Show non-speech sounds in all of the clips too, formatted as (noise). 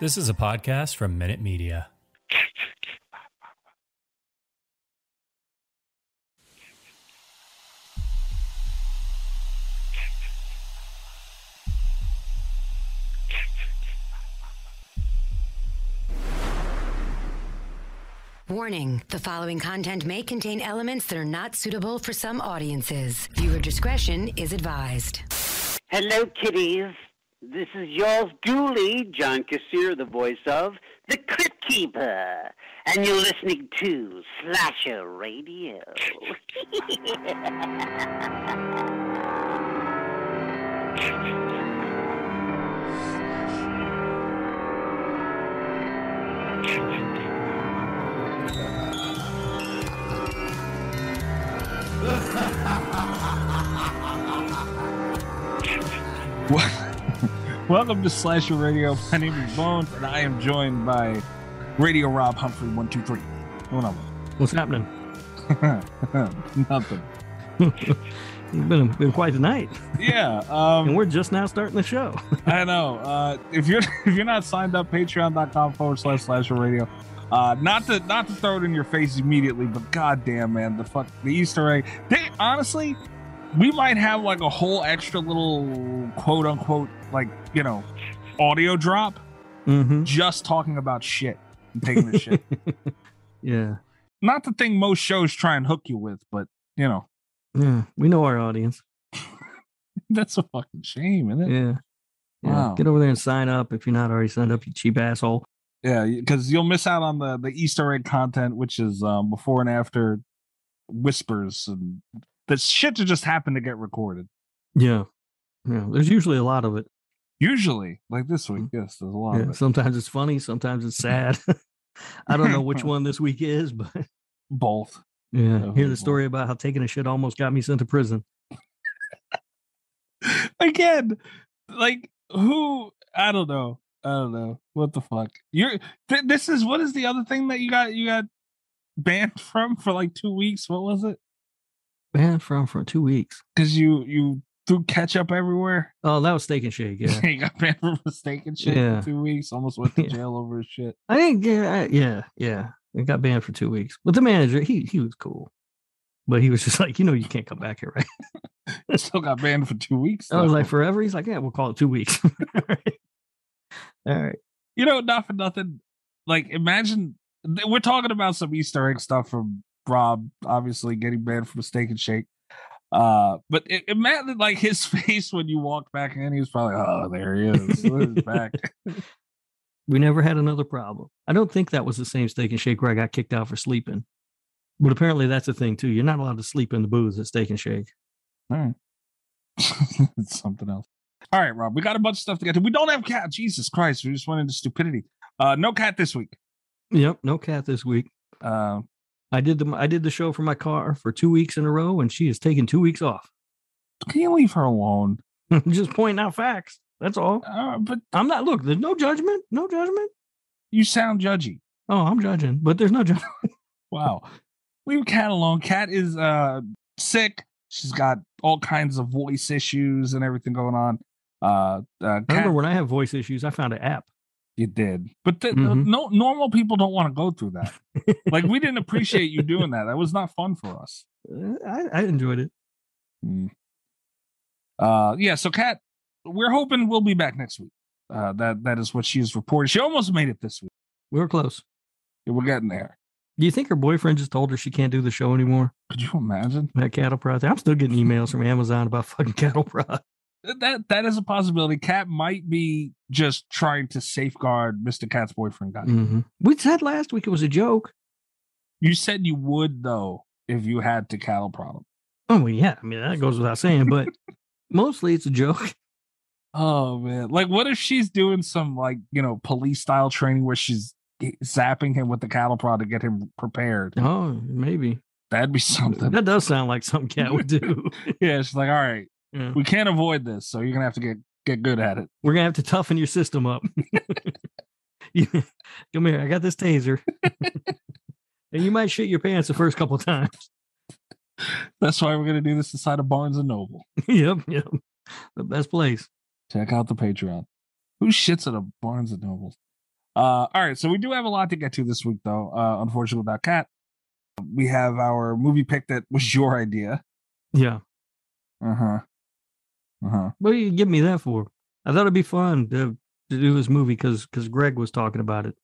This is a podcast from Minute Media. Warning the following content may contain elements that are not suitable for some audiences. Viewer discretion is advised. Hello, kiddies. This is yours duly, John Kassir, the voice of The Crypt Keeper. And you're listening to Slasher Radio. Welcome to Slasher Radio. My name is Bones, and I am joined by Radio Rob Humphrey. One, two, three. What's up? What's happening? (laughs) Nothing. (laughs) It's been been quite the night, Yeah. (laughs) Um, and we're just now starting the show. I know. Uh, if you're if you're not signed up, Patreon.com forward slash Slasher Radio. Uh, not to not to throw it in your face immediately, but goddamn, man, the fuck the Easter egg. They honestly, we might have like a whole extra little quote unquote like you know audio drop mm-hmm. just talking about shit and taking the shit. (laughs) Yeah, Not the thing most shows try and hook you with, but you know yeah, we know our audience. (laughs) that's a fucking shame, isn't it? Yeah, yeah. Wow. Get over there and sign up if you're not already signed up, you cheap asshole. Yeah, because you'll miss out on the the Easter egg content, which is um, before and after whispers and the shit that just happened to get recorded. Yeah, yeah. There's usually a lot of it. Usually, like this week, mm-hmm. yes, there's a lot Yeah, of it. sometimes it's funny, sometimes it's sad. (laughs) I don't know which (laughs) one this week is, but Both. yeah. Hear the story about how taking a shit almost got me sent to prison. (laughs) Again, like who? I don't know. I don't know what the fuck. You're. Th- this is what is the other thing that you got? You got banned from for like two weeks. What was it? Banned from um, for two weeks. Because you you threw ketchup everywhere. Oh, that was Steak and Shake. (laughs) Yeah, he got banned for mistake and shit Yeah. for two weeks. Almost went (laughs) to Yeah. jail over his shit. I think yeah, I- yeah, yeah. It got banned for two weeks. But the manager, he he was cool. But he was just (laughs) like, you know, you can't come back here, right? It still got banned for two weeks. I was like, forever. He's like, yeah, we'll call it two weeks. All right. All right. you know, not for nothing. Like, imagine we're talking about some Easter egg stuff from Rob, obviously getting banned from Steak and Shake. Uh, but it, imagine like his (laughs) face when you walked back in, he was probably, oh, there he is, (laughs) back. We never had another problem. I don't think that was the same steak and shake where I got kicked out for sleeping. But apparently that's a thing too. You're not allowed to sleep in the booth at steak and shake. All right, it's (laughs) something else. All right, Rob, we got a bunch of stuff to get to. We don't have cat. Jesus Christ, we just went into stupidity. Uh, no cat this week. Yep, no cat this week. Uh, I did the I did the show for my car for two weeks in a row, and she is taking two weeks off. can you leave her alone? (laughs) Just pointing out facts. That's all. Uh, but I'm not. Look, there's no judgment. No judgment. you sound judgy. Oh, I'm judging, but there's no judgment. (laughs) Wow. Leave Cat alone. Cat is uh sick. She's got all kinds of voice issues and everything going on. Uh, uh I Cat, remember when I have voice issues, I found an app. You did, but the, Mhm. no normal people don't want to go through that. like we didn't (laughs) appreciate you doing that. That was not fun for us. Uh, I, I enjoyed it. Mm. Uh, yeah. So Kat, we're hoping we'll be back next week. Uh, that that is what she has reported. She almost made it this week. We were close. We're getting there. Do you think her boyfriend just told her she can't do the show anymore? Could you imagine? That cattle prod. I'm still getting emails from Amazon about fucking cattle prod. That that is a possibility. Cat might be just trying to safeguard Mr. Cat's boyfriend. Guy, hmm We said last week it was a joke. you said you would though if you had to cattle problem. Oh well, yeah. I mean that goes without saying, but (laughs) mostly it's a joke. (laughs) Oh man! Like, what if she's doing some like you know police style training where she's zapping him with the cattle prod to get him prepared? Oh, maybe That'd be something. that does sound like something Cat would do. (laughs) yeah, she's like, all right, Yeah. we can't avoid this, so you're gonna have to get get good at it. We're gonna have to toughen your system up. (laughs) (laughs) Come here, I got this taser. (laughs) and you might shit your pants the first couple times. That's why we're gonna do this inside of Barnes and Noble. yep, yep. The best place. Check out the Patreon. Who shits at a Barnes and Noble? Uh, all right, so we do have a lot to get to this week, though. Uh, unfortunately, without Cat, we have our movie pick that was your idea. Yeah. Uh huh. Uh huh. What do you give me that for? I thought it'd be fun to to do this movie because because Greg was talking about it.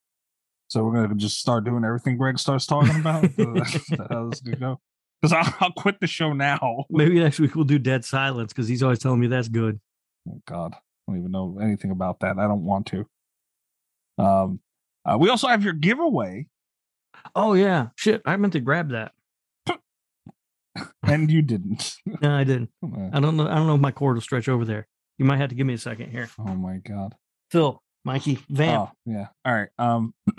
So we're gonna just start doing everything Greg starts talking about. (laughs) That's how this is gonna go. Because I'll, I'll quit the show now. Maybe next week we'll do Dead Silence because he's always telling me that's good. Oh God, I don't even know anything about that. I don't want to. Um, uh, we also have your giveaway, Oh yeah, shit! I meant to grab that. (laughs) and you didn't. No, I didn't. (laughs) I don't know. I don't know if my cord will stretch over there. You might have to give me a second here. oh my God. Phil, Mikey, Vamp. Oh, yeah. All right. Um (clears throat)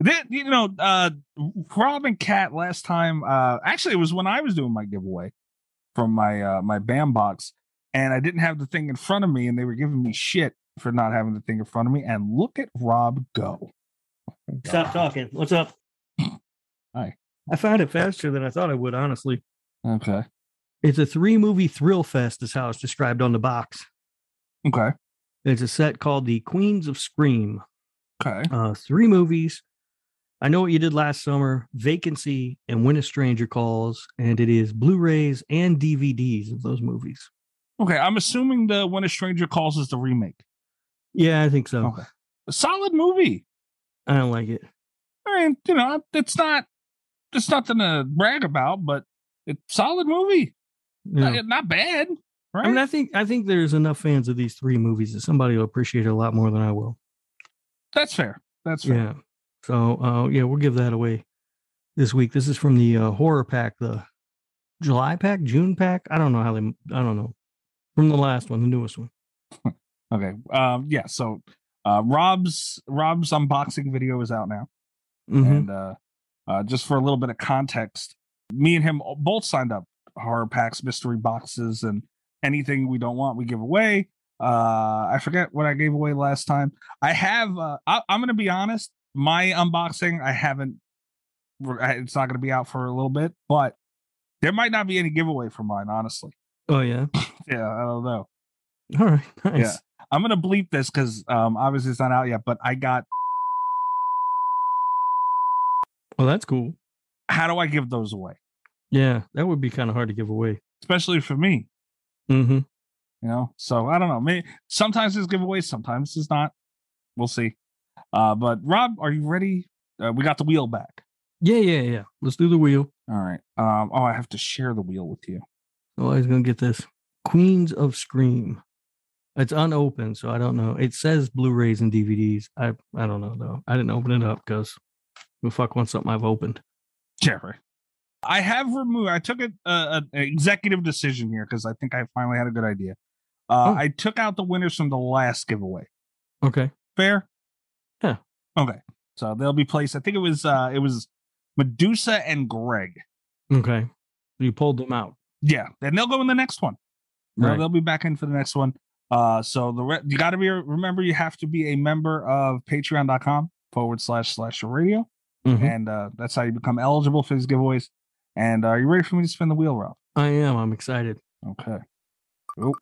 then you know, uh Rob and Cat last time, uh actually it was when I was doing my giveaway from my uh my BAM box, and I didn't have the thing in front of me, and they were giving me shit for not having the thing in front of me. And look at Rob go. Stop talking. What's up? (clears throat) Hi. I found it faster than I thought I would. Honestly, Okay. it's a three movie thrill fest. Is how it's described on the box. Okay. It's a set called the Queens of Scream. Okay. Uh, three movies. I know what you did last summer: Vacancy and When a Stranger Calls, and it is Blu-rays and DVDs of those movies. Okay. I'm assuming the When a Stranger Calls is the remake. Yeah, I think so. Okay. A solid movie. I don't like it. I mean, you know, it's not it's nothing to brag about, but it's a solid movie. Yeah. Not, not bad. Right. I mean, I think I think there's enough fans of these three movies that somebody will appreciate it a lot more than I will. That's fair. That's fair. Yeah. So uh yeah, we'll give that away this week. This is from the uh, horror pack, the July pack, June pack. I don't know how they I don't know. From the last one, the newest one. (laughs) Okay. Um. Yeah. So, uh, Rob's Rob's unboxing video is out now, Mhm. and uh, uh, just for a little bit of context, me and him both signed up horror packs, mystery boxes, and anything we don't want we give away. Uh, I forget what I gave away last time. I have. Uh, I, I'm going to be honest. My unboxing, I haven't. It's not going to be out for a little bit, but there might not be any giveaway for mine. Honestly, Oh yeah. (laughs) yeah, I don't know. All right. Nice. Yeah. I'm gonna bleep this because um obviously it's not out yet, but I got Well, that's cool. How do I give those away? Yeah, that would be kind of hard to give away. Especially for me, Mm-hmm. you know. So I don't know. Maybe sometimes there's giveaways, sometimes there's not. We'll see. Uh but Rob, are you ready? Uh, we got the wheel back. Yeah, yeah, yeah. Let's do the wheel. All right. Um, oh, I have to share the wheel with you. Oh, I was gonna get this. Queens of Scream. It's unopened, so I don't know. It says Blu-rays and DVDs. I I don't know though. I didn't open it up because who the fuck wants something I've opened? Jeffrey. I have removed. I took a, a, an executive decision here because I think I finally had a good idea. Uh, Oh. I took out the winners from the last giveaway. Okay. Fair. Yeah. Okay. So they'll be placed. I think it was uh it was Medusa and Greg. Okay. You pulled them out. Yeah, and they'll go in the next one. They'll, they'll be back in for the next one. Uh, so the re- you got to be remember you have to be a member of Patreon.com forward slash Slasher Radio, Mhm. and uh, that's how you become eligible for these giveaways. And uh, are you ready for me to spin the wheel, Rob? I am. I'm excited. Okay. Oh.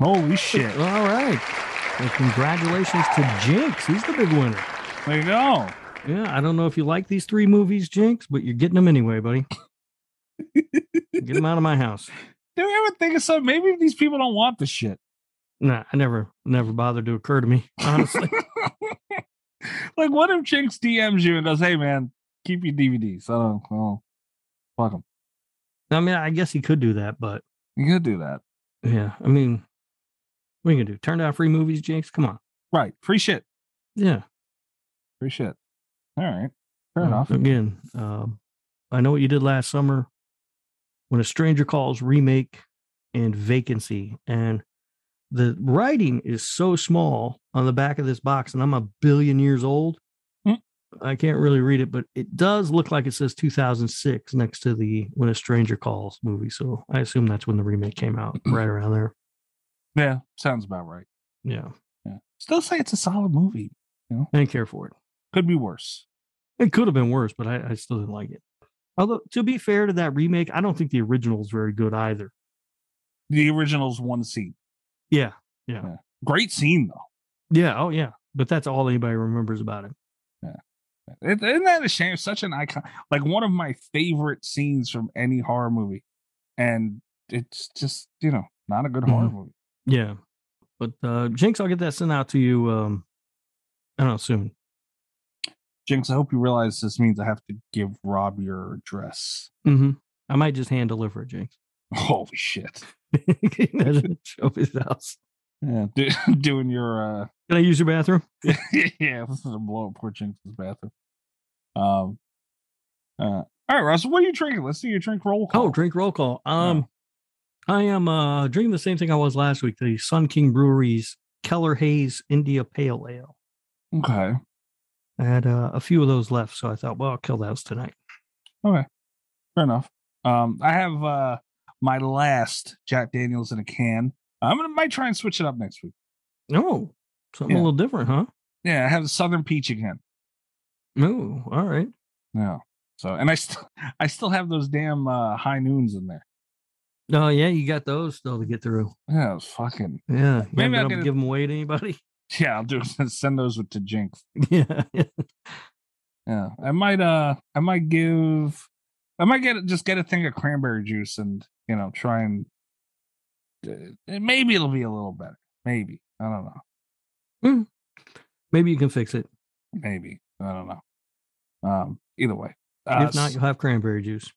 Holy shit! (laughs) All right. Well, congratulations to Jinx. He's the big winner. There you go. Yeah, I don't know if you like these three movies, Jinx, but you're getting them anyway, buddy. (laughs) Get them out of my house. Do you ever think of something? Maybe these people don't want the shit. Nah, I never, never bothered to occur to me, (laughs) honestly. (laughs) like, what if Jinx DMs you and goes, "Hey, man, keep your DVDs." I don't. Oh, fuck them. I mean, I guess he could do that, but You could do that, yeah, I mean, what are you gonna do? Turn down free movies, Jinx? Come on. right? Free shit. Yeah. Free shit. All right. Fair Uh, enough. Again, um, I know what you did last summer. When a stranger calls, remake, and vacancy, and the writing is so small on the back of this box, and I'm a billion years old. Mm. I can't really read it, but it does look like it says 2006 next to the When a Stranger Calls movie. So I assume that's when the remake came out, (clears throat) right around there. Yeah, sounds about right. Yeah, Yeah. Still say it's a solid movie. I didn't care for it. Could be worse. It could have been worse, but I, I still didn't like it. Although, to be fair to that remake, I don't think the original is very good either. The original's one scene. Yeah, yeah, Great scene though. yeah. Oh, yeah. But that's all anybody remembers about it. It, isn't that a shame? Such an icon, like one of my favorite scenes from any horror movie, and it's just you know not a good horror Mhm. movie. Yeah. But uh Jinx, I'll get that sent out to you um I don't know soon. Jinx, I hope you realize this means I have to give Rob your address. Mm-hmm. I might just hand deliver it, Jinx. (laughs) Holy shit! (laughs) Show his house. Yeah, do, (laughs) doing your uh, Can I use your bathroom? (laughs) yeah, this is a blow up poor Jinx's bathroom. Um, uh, all right, Russell, what are you drinking? Let's see your drink roll call. Oh, drink roll call. Um I am uh drinking the same thing I was last week, the Sun King Brewery's Keller Hayes India Pale Ale. okay, I had uh, a few of those left, so I thought, well, I'll kill those tonight. okay, fair enough. Um, I have uh my last Jack Daniels in a can. I'm gonna might try and switch it up next week. Oh, something Yeah. a little different, huh? Yeah, I have the Southern Peach again. Oh, all right. Yeah. So, and I still, (laughs) I still have those damn uh, high noons in there. Oh yeah, you got those still to get through. Yeah, it was fucking. Yeah, you Maybe I'll been able get to give them away to anybody. (laughs) Yeah, I'll do (laughs) send those to Jinx. yeah, Yeah, I might. Uh, I might give. I might get just get a thing of cranberry juice and you know try and uh, maybe it'll be a little better. Maybe I don't know. maybe you can fix it. Maybe I don't know. Um, either way, uh, if not, you'll have cranberry juice.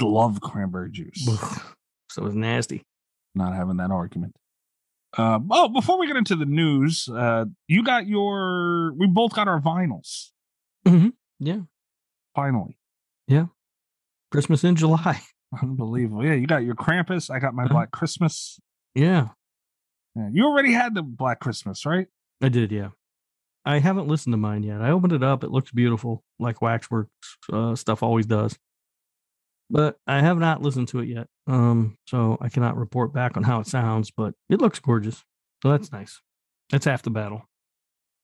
love cranberry juice. so it's nasty. not having that argument. Uh, oh, before we get into the news, uh, you got your. We both got our vinyls. Yeah, Finally, Yeah. Christmas in July. Unbelievable. Yeah, you got your Krampus. I got my Uh-huh. Black Christmas. Yeah, Yeah, you already had the Black Christmas, right? I did. Yeah, I haven't listened to mine yet. I opened it up. It looks beautiful, like Waxworks uh, stuff always does. But I have not listened to it yet, um, so I cannot report back on how it sounds. But it looks gorgeous, so that's nice. That's half the battle.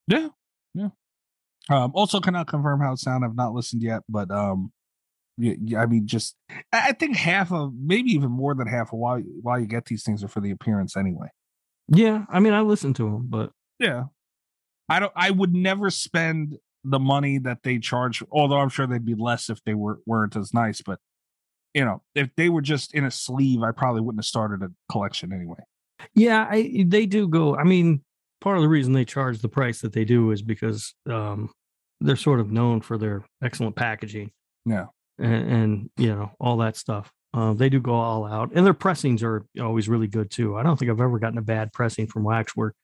Yeah, yeah. Um, also, cannot confirm how it sound. I've not listened yet, but um, I mean, just I think half of maybe even more than half of why why you get these things are for the appearance anyway. Yeah, I mean, I listen to them, but Yeah. I don't I would never spend the money that they charge, although I'm sure they'd be less if they were weren't as nice, but you know, if they were just in a sleeve, I probably wouldn't have started a collection anyway. Yeah, I, they do go. I mean, part of the reason they charge the price that they do is because um, they're sort of known for their excellent packaging Yeah. And, and you know all that stuff. Uh, they do go all out, and their pressings are always really good too. I don't think I've ever gotten a bad pressing from Waxwork.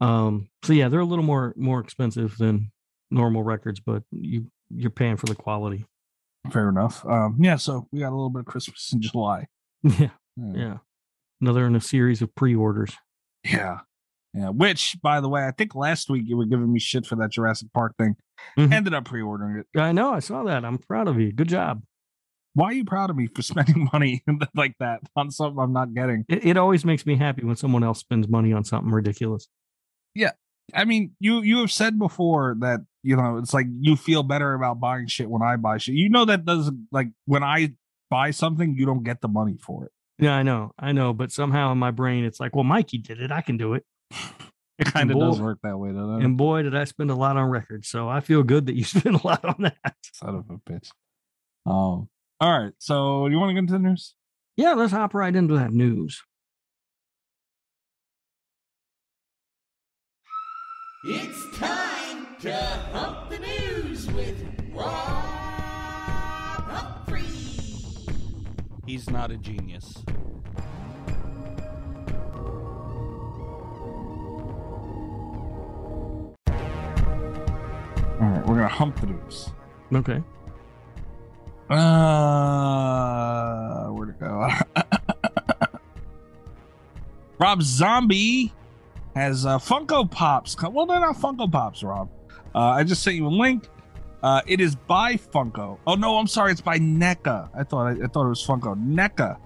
Um, so yeah, they're a little more more expensive than normal records, but you you're paying for the quality. Fair enough. Um, yeah, so we got a little bit of Christmas in July. (laughs) Yeah, Yeah. yeah. Another in a series of pre-orders. Yeah. Yeah. Which, by the way, I think last week you were giving me shit for that Jurassic Park thing. Mhm. Ended up pre ordering it. I know. I saw that. I'm proud of you. Good job. Why are you proud of me for (laughs) spending money (laughs) like that on something I'm not getting? It, it always makes me happy when someone else spends money on something ridiculous. Yeah, I mean, you you have said before that you know it's like you feel better about buying shit when I buy shit. You know that doesn't like when I buy something, you don't get the money for it. Yeah, I know, I know, but somehow in my brain it's like, well, Mikey did it, I can do it. (laughs) (laughs) It kind of boy- does work that way, doesn't it? And boy, did I spend a lot on records, so I feel good that you (laughs) spent a lot on that. Son of a bitch. Um. All right. So you want to get into the news? Yeah, let's hop right into that news. It's time to hump the news with Rob Humphrey. He's not a genius. All right. We're gonna hump the news. Okay. Uh, where'd it go? (laughs) Rob Zombie has uh, Funko Pops. co- Well, they're not Funko Pops, Rob. Uh, I just sent you a link. Uh, it is by Funko. Oh no, I'm sorry, it's by NECA. I thought I, I thought it was Funko. NECA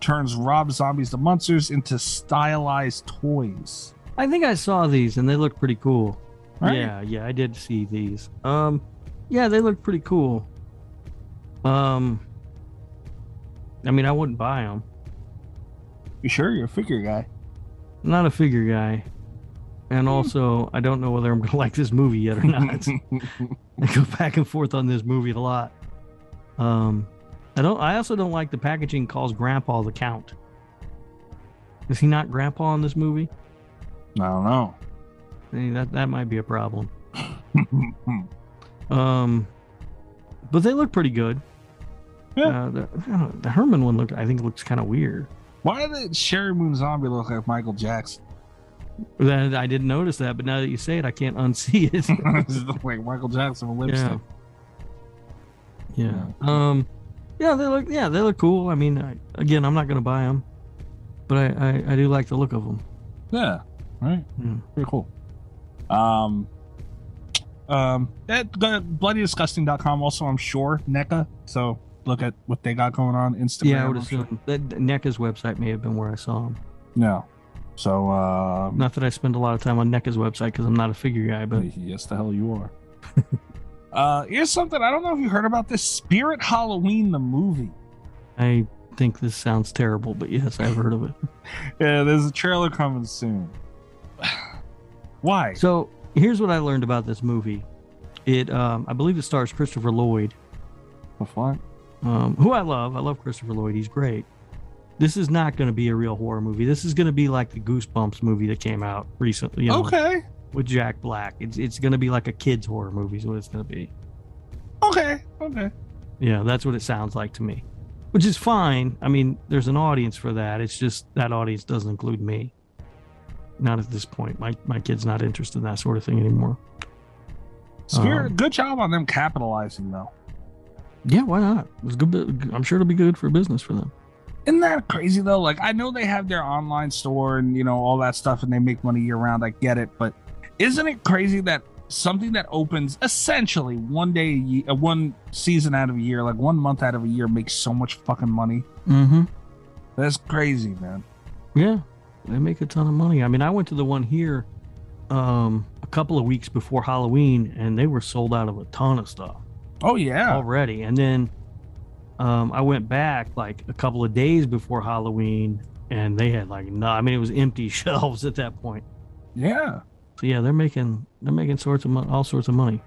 turns Rob Zombies the Munsters into stylized toys. I think I saw these and they look pretty cool. Right? Yeah, yeah, I did see these. Um, yeah, they look pretty cool. Um, I mean, I wouldn't buy them. You sure you're a figure guy? I'm not a figure guy, and also I don't know whether I'm gonna (laughs) like this movie yet or not. (laughs) I go back and forth on this movie a lot. Um, I don't. I also don't like the packaging calls Grandpa the Count. Is he not Grandpa in this movie? I don't know. That that might be a problem. (laughs) Um, but they look pretty good. Yeah. Uh, the, the Herman one look I think looks kind of weird. Why did Sheri Moon Zombie look like Michael Jackson? That I didn't notice that, but now that you say it, I can't unsee it. (laughs) This is like Michael Jackson with lipstick. yeah. yeah. Um, yeah, they look. Yeah, they look cool. I mean, I, again, I'm not gonna buy them, but I, I I do like the look of them. Yeah, right. Yeah. Pretty cool. Um, um, at bloodydisgusting.com also, I'm sure NECA. So look at what they got going on. Instagram. yeah, I would I'm sure. assume that NECA's website may have been where I saw them. No. So, um, Not that I spend a lot of time on NECA's website because I'm not a figure guy, but (laughs) yes, the hell you are. (laughs) uh, here's something I don't know if you heard about this Spirit Halloween the movie. I think this sounds terrible. But yes, I've heard of it. (laughs) Yeah, there's a trailer coming soon. (sighs) Why? So here's what I learned about this movie. It, um, I believe, it stars Christopher Lloyd, The fuck? um, who I love. I love Christopher Lloyd. He's great. This is not going to be a real horror movie. This is going to be like the Goosebumps movie that came out recently. You know, Okay. With Jack Black. It's it's going to be like a kids horror movie. Is what it's going to be. Okay. Okay. Yeah, that's what it sounds like to me. Which is fine. I mean, there's an audience for that. It's just that audience doesn't include me. Not at this point. My my kid's not interested in that sort of thing anymore. Spirit, Um, good job on them capitalizing though. Yeah, why not? It's good. I'm sure it'll be good for business for them. Isn't that crazy though? Like I know they have their online store and you know all that stuff and they make money year round. I get it, but isn't it crazy that something that opens essentially one day a year, uh, one season out of a year, like one month out of a year, makes so much fucking money? Mm-hmm. That's crazy, man. Yeah, they make a ton of money. I mean, I went to the one here um, a couple of weeks before Halloween, and they were sold out of a ton of stuff Oh yeah, already. And then um, I went back like a couple of days before Halloween, and they had like no. I mean, it was empty (laughs) shelves at that point. yeah, So yeah, they're making they're making sorts of mon- all sorts of money.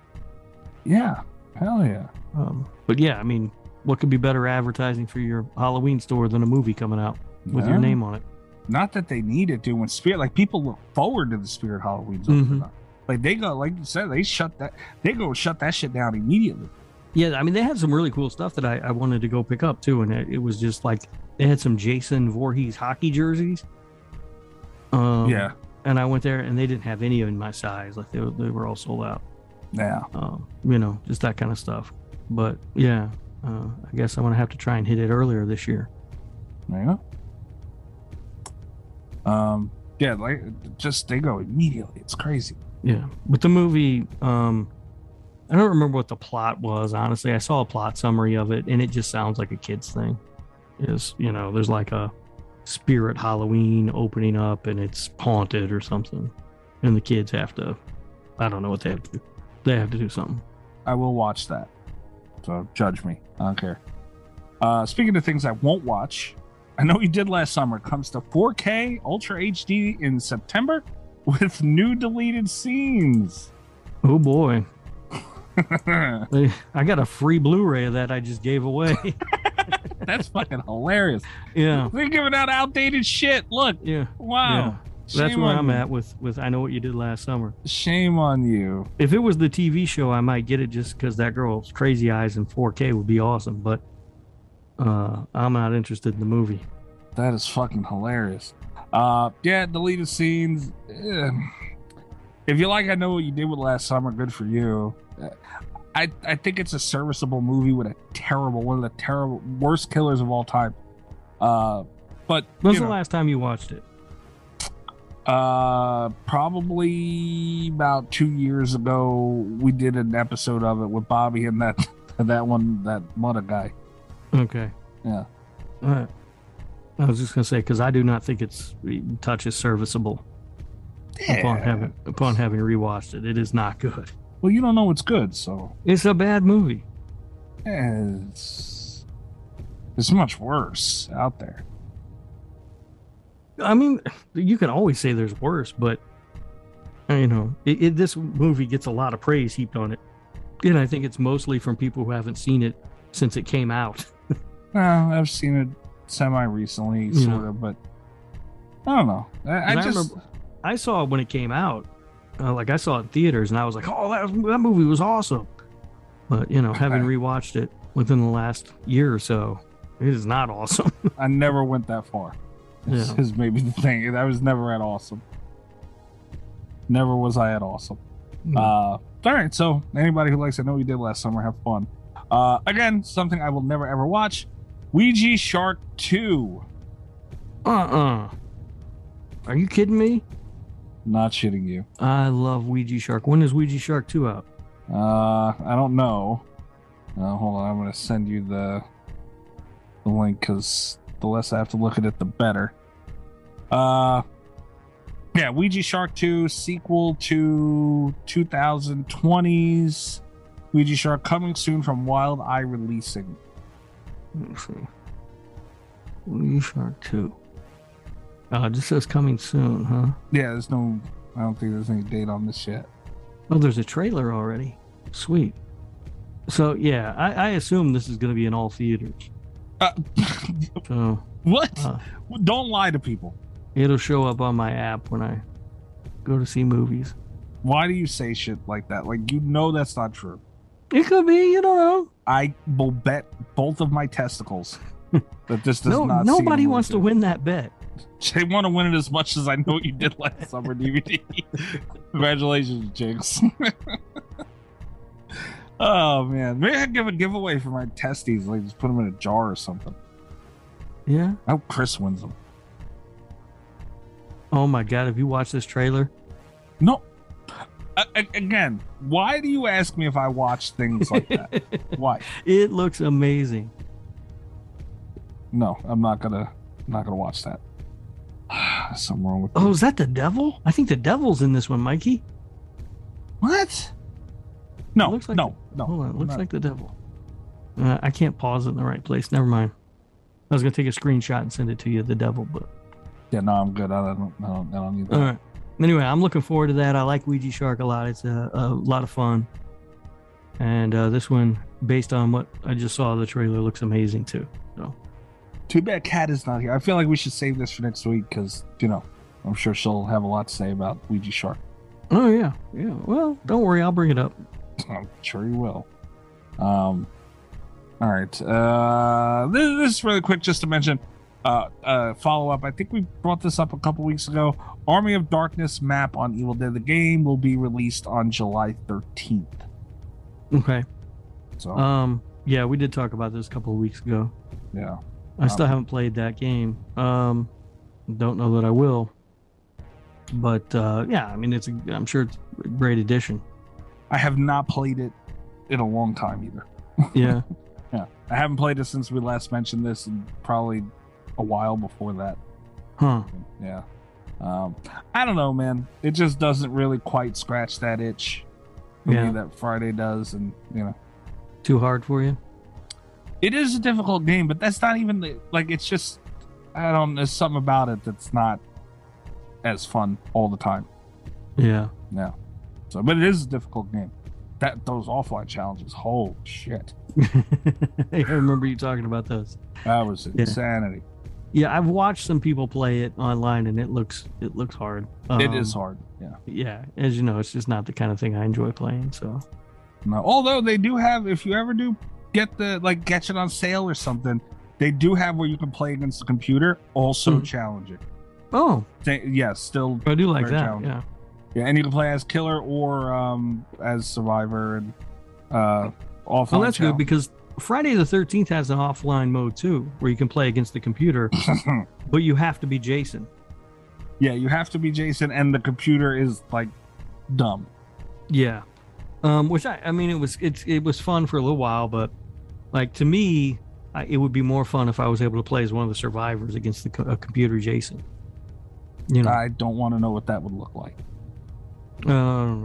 yeah. Hell yeah. Um, but yeah, I mean, what could be better advertising for your Halloween store than a movie coming out with Yeah. your name on it? Not that they need it to when Spirit, like people look forward to the Spirit Halloween's Mhm. up. Like they go, like you said, they shut that. They go shut that shit down immediately. Yeah, I mean, they had some really cool stuff that I, I wanted to go pick up too, and it, it was just like they had some Jason Voorhees hockey jerseys. Um, yeah, and I went there, and they didn't have any in my size; like they, were- they were all sold out. yeah. Um, you know, just that kind of stuff. But yeah, uh, I guess I'm gonna have to try and hit it earlier this year. Go. Um, yeah, like just they go immediately. It's crazy. Yeah, but the movie, um, I don't remember what the plot was. Honestly, I saw a plot summary of it, and it just sounds like a kids thing. Is you know, there's like a spirit Halloween opening up, and it's haunted or something, and the kids have to. I don't know what they have to do. They have to do something. I will watch that. So judge me. I don't care. Uh, speaking of things I won't watch, I know you did last summer. Comes to 4K Ultra HD in September with new deleted scenes. Oh boy, (laughs) I got a free Blu-ray of that I just gave away. (laughs) That's fucking hilarious. yeah, They're giving out outdated shit. Look, yeah. wow. That's where I'm you. at with with. I know what you did last summer. Shame on you. if it was the TV show, I might get it just because that girl's crazy eyes in 4K would be awesome. But uh, I'm not interested in the movie. That is fucking hilarious. Uh, yeah, deleted scenes. eh. If you like, I know what you did with last summer. Good for you. I I think it's a serviceable movie with a terrible one of the terrible worst killers of all time. Uh, but When's the know, last time you watched it? uh, probably about two years ago, we did an episode of it with Bobby and that (laughs) that one that Mudda guy. Okay. Yeah. All right. I was just gonna say because I do not think it's touch is serviceable upon having upon having rewatched it. It is not good. Well, you don't know what's good, so It's a bad movie. it's it's much worse out there. I mean, you can always say there's worse, but uh, you know, it, it, this movie gets a lot of praise heaped on it, and I think it's mostly from people who haven't seen it since it came out. (laughs) Well, I've seen it semi recently, Yeah. sort of, but I don't know. I, I And I just remember- I saw it when it came out. Uh, like I saw it in theaters, and I was like, "Oh, that, that movie was awesome." But you know, having rewatched it within the last year or so, it is not awesome. (laughs) I never went that far. This Yeah. is maybe the thing. I was never at awesome. Never was I at awesome. Hmm. Uh, all right. So anybody who likes I know we did last summer, have fun. Uh, again, something I will never ever watch. Ouija Shark Two. Uh-uh. Are you kidding me? Not shitting you. I love Ouija Shark. When is Ouija Shark 2 out? Uh, I don't know. Uh, hold on, I'm gonna send you the the link because the less I have to look at it, the better. Uh, yeah, Ouija Shark 2 sequel to 2020's Ouija Shark coming soon from Wild Eye Releasing. Let's see. Ouija Shark 2. Uh, it just says coming soon, huh? Yeah, there's no, I don't think there's any date on this yet. Oh, there's a trailer already. Sweet. So, yeah, I, I assume this is going to be in all theaters. Uh, (laughs) So, what? uh, Don't lie to people. it'll show up on my app when I go to see movies. Why do you say shit like that? Like you know that's not true. It could be, you don't know. I will bet both of my testicles (laughs) that this does No, not. nobody wants to win that bet. (laughs) They want to win it as much as I know you did last summer, DVD. (laughs) Congratulations, Jinx. oh man, maybe I give a giveaway for my testes. Like just put them in a jar or something. Yeah. I hope Chris wins them. Oh my God. Have you watched this trailer? No. A- again, why do you ask me if I watch things like that? (laughs) why? It looks amazing. No, I'm not gonna. I'm not gonna watch that. (sighs) Something wrong with Oh, me. is that the devil? I think the devil's in this one, Mikey. What? No, Looks like no, no. Hold on, it looks not- like the devil. Uh, I can't pause it in the right place. Never mind. I was gonna take a screenshot and send it to you, the devil, but Yeah, no, I'm good. I don't. I don't, I don't need that. all right. Anyway, I'm looking forward to that. I like Ouija Shark a lot. It's a, a lot of fun, and uh, this one, based on what I just saw, the trailer looks amazing too. So Too bad Kat is not here. I feel like we should save this for next week because you know I'm sure she'll have a lot to say about Ouija Shark. Oh yeah, yeah. Well, don't worry, I'll bring it up. (laughs) I'm sure you will. Um, all right. Uh, this, this is really quick, just to mention. Uh, uh, follow up. I think we brought this up a couple weeks ago. Army of Darkness map on Evil Dead the game will be released on July 13th. Okay. So Um. Yeah, we did talk about this a couple of weeks ago. yeah, I still Um, haven't played that game. Um, don't know that I will. But uh, yeah, I mean, it's a, I'm sure it's a great addition. I have not played it in a long time either. Yeah. (laughs) Yeah, I haven't played it since we last mentioned this, and probably a while before that. Huh. Yeah. Um, I don't know, man. It just doesn't really quite scratch that itch Yeah. that Friday does, and you know, Too hard for you? it is a difficult game, but that's not even the, like it's just I don't. There's something about it that's not as fun all the time. Yeah. Yeah. So, but it is a difficult game. That those offline challenges, holy shit, (laughs) I remember you talking about those. that was insanity. Yeah, I've watched some people play it online, and it looks it looks hard. it Um, is hard. Yeah. Yeah, as you know, it's just not the kind of thing I enjoy playing. So No, although they do have, if you ever do get the like get it on sale or something, they do have where you can play against the computer. Also Mhm. challenging. oh, Th- yes, still I do like that. Yeah. yeah, and you can play as killer or um as survivor, and uh, offline. Well, that's good because Friday the 13th has an offline mode too, where you can play against the computer, (laughs) but you have to be Jason. yeah, you have to be Jason, and the computer is like dumb. Yeah. Um, which I, I mean, it was it's it was fun for a little while, but like to me, I, it would be more fun if I was able to play as one of the survivors against the co- a computer Jason. You know, I don't want to know what that would look like. uh,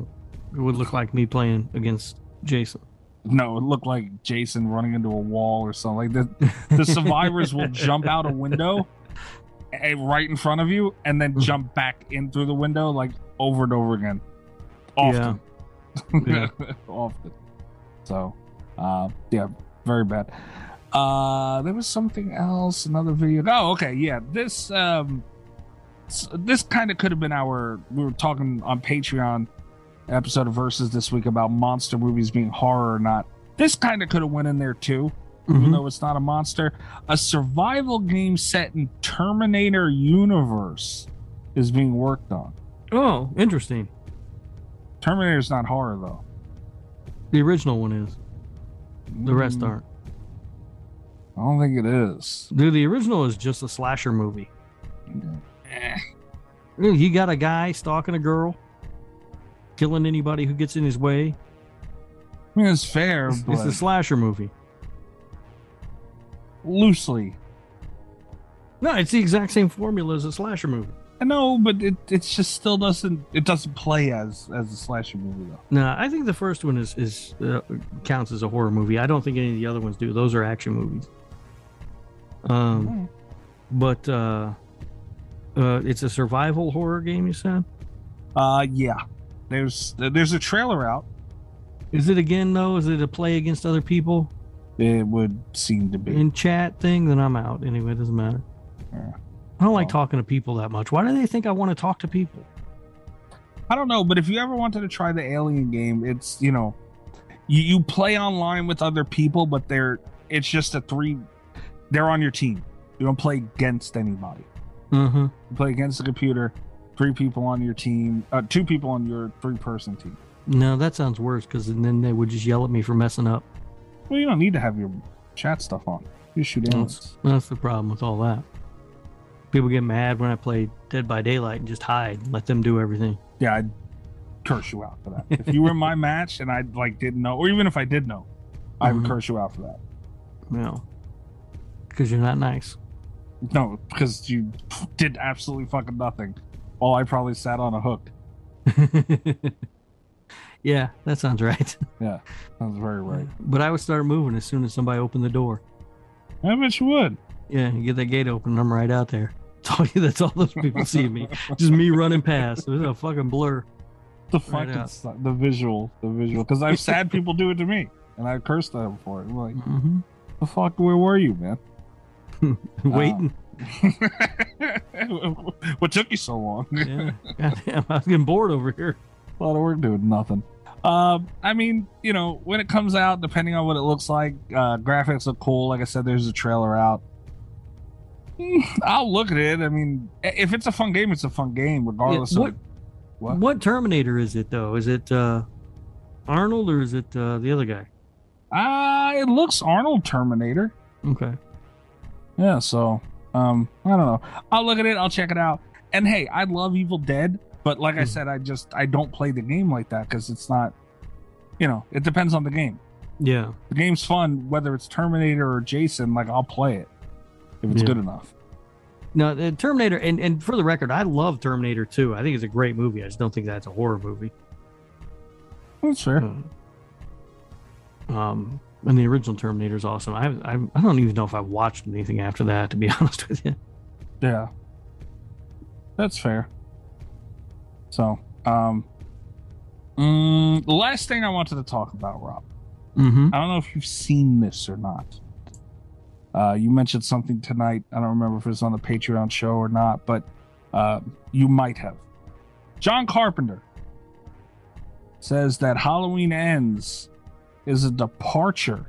it would look like me playing against Jason. No, it looked like Jason running into a wall or something. Like the the survivors will (laughs) jump out a window eh, right in front of you, and then jump back in through the window like over and over again. Often. Yeah. (laughs) Often. So, uh, yeah, very bad. Uh, there was something else, another video. Oh, okay, yeah. This um, this kind of could have been our. We were talking on Patreon episode of Versus this week about monster movies being horror or not. This kind of could have went in there too, even Mhm. though it's not a monster. A survival game set in Terminator universe is being worked on. Oh, interesting. Terminator's not horror though. The original one is. The rest Mm, aren't. I don't think it is. Dude, the original is just a slasher movie. Eh. You got a guy stalking a girl, killing anybody who gets in his way. I mean, it's fair, It's, but it's a slasher movie. loosely. No, it's the exact same formula as a slasher movie. I know, but it it just still doesn't it doesn't play as as a slasher movie though. No, I think the first one is is uh, counts as a horror movie. I don't think any of the other ones do. Those are action movies. Um, but uh, uh, it's a survival horror game. You said. Uh, yeah. There's there's a trailer out. Is it again though? Is it a play against other people It would seem to be. in chat thing? Then I'm out. Anyway, it doesn't matter. Yeah. I don't like talking to people that much. Why do they think I want to talk to people? I don't know, but if you ever wanted to try the Alien game, it's you know, you, you play online with other people, but they're it's just a three. They're on your team. You don't play against anybody. Mm-hmm. You play against the computer. Three people on your team. Uh, two people on your three-person team. No, that sounds worse because then they would just yell at me for messing up. Well, you don't need to have your chat stuff on. You shoot aliens. That's, that's the problem with all that. People get mad when I play Dead by Daylight and just hide, and let them do everything. Yeah, I'd curse you out for that. If you were in my (laughs) match and I like didn't know, or even if I did know, I would Mhm. curse you out for that. No, because you're not nice. No, because you did absolutely fucking nothing. While I probably sat on a hook. (laughs) yeah, that sounds right. (laughs) Yeah, sounds very right. But I would start moving as soon as somebody opened the door. I bet you would. Yeah, you get that gate open, and I'm right out there. (laughs) That's all, that's all those people see me. Just me running past. It was a fucking blur. The Right fucking out. su- the visual, the visual. Because I've had people do it to me, and I cursed them for it. I'm like, hmm the fuck? Where were you, man? Waiting. (laughs) what took you so long? Yeah. Goddamn, I was getting bored over here. a lot of work doing nothing. Um, I mean, you know, when it comes out, depending on what it looks like, uh, graphics look cool. Like I said, there's a trailer out. Mm, I'll look at it. I mean, if it's a fun game, it's a fun game, regardless what, of what. what Terminator is it though? Is it uh, Arnold or is it uh, the other guy? Ah, it looks Arnold Terminator. Okay. Yeah, so um, I don't know. I'll look at it. I'll check it out. And hey, I love Evil Dead, but like I Mhm. said, I just I don't play the game like that because it's not. You know, it depends on the game. Yeah. the game's fun whether it's terminator or jason like i'll play it if it's Yeah. good enough No, the Terminator, and, and for the record, I love Terminator 2. I think it's a great movie. I just don't think that's a horror movie. that's fair Um, and the original Terminator is awesome. I, I I don't even know if I watched anything after that, to be (laughs) honest with you. yeah that's fair so um mm, the last thing i wanted to talk about rob Mm-hmm. i don't know if you've seen this or not uh you mentioned something tonight i don't remember if it was on the patreon show or not but uh you might have john carpenter says that halloween ends is a departure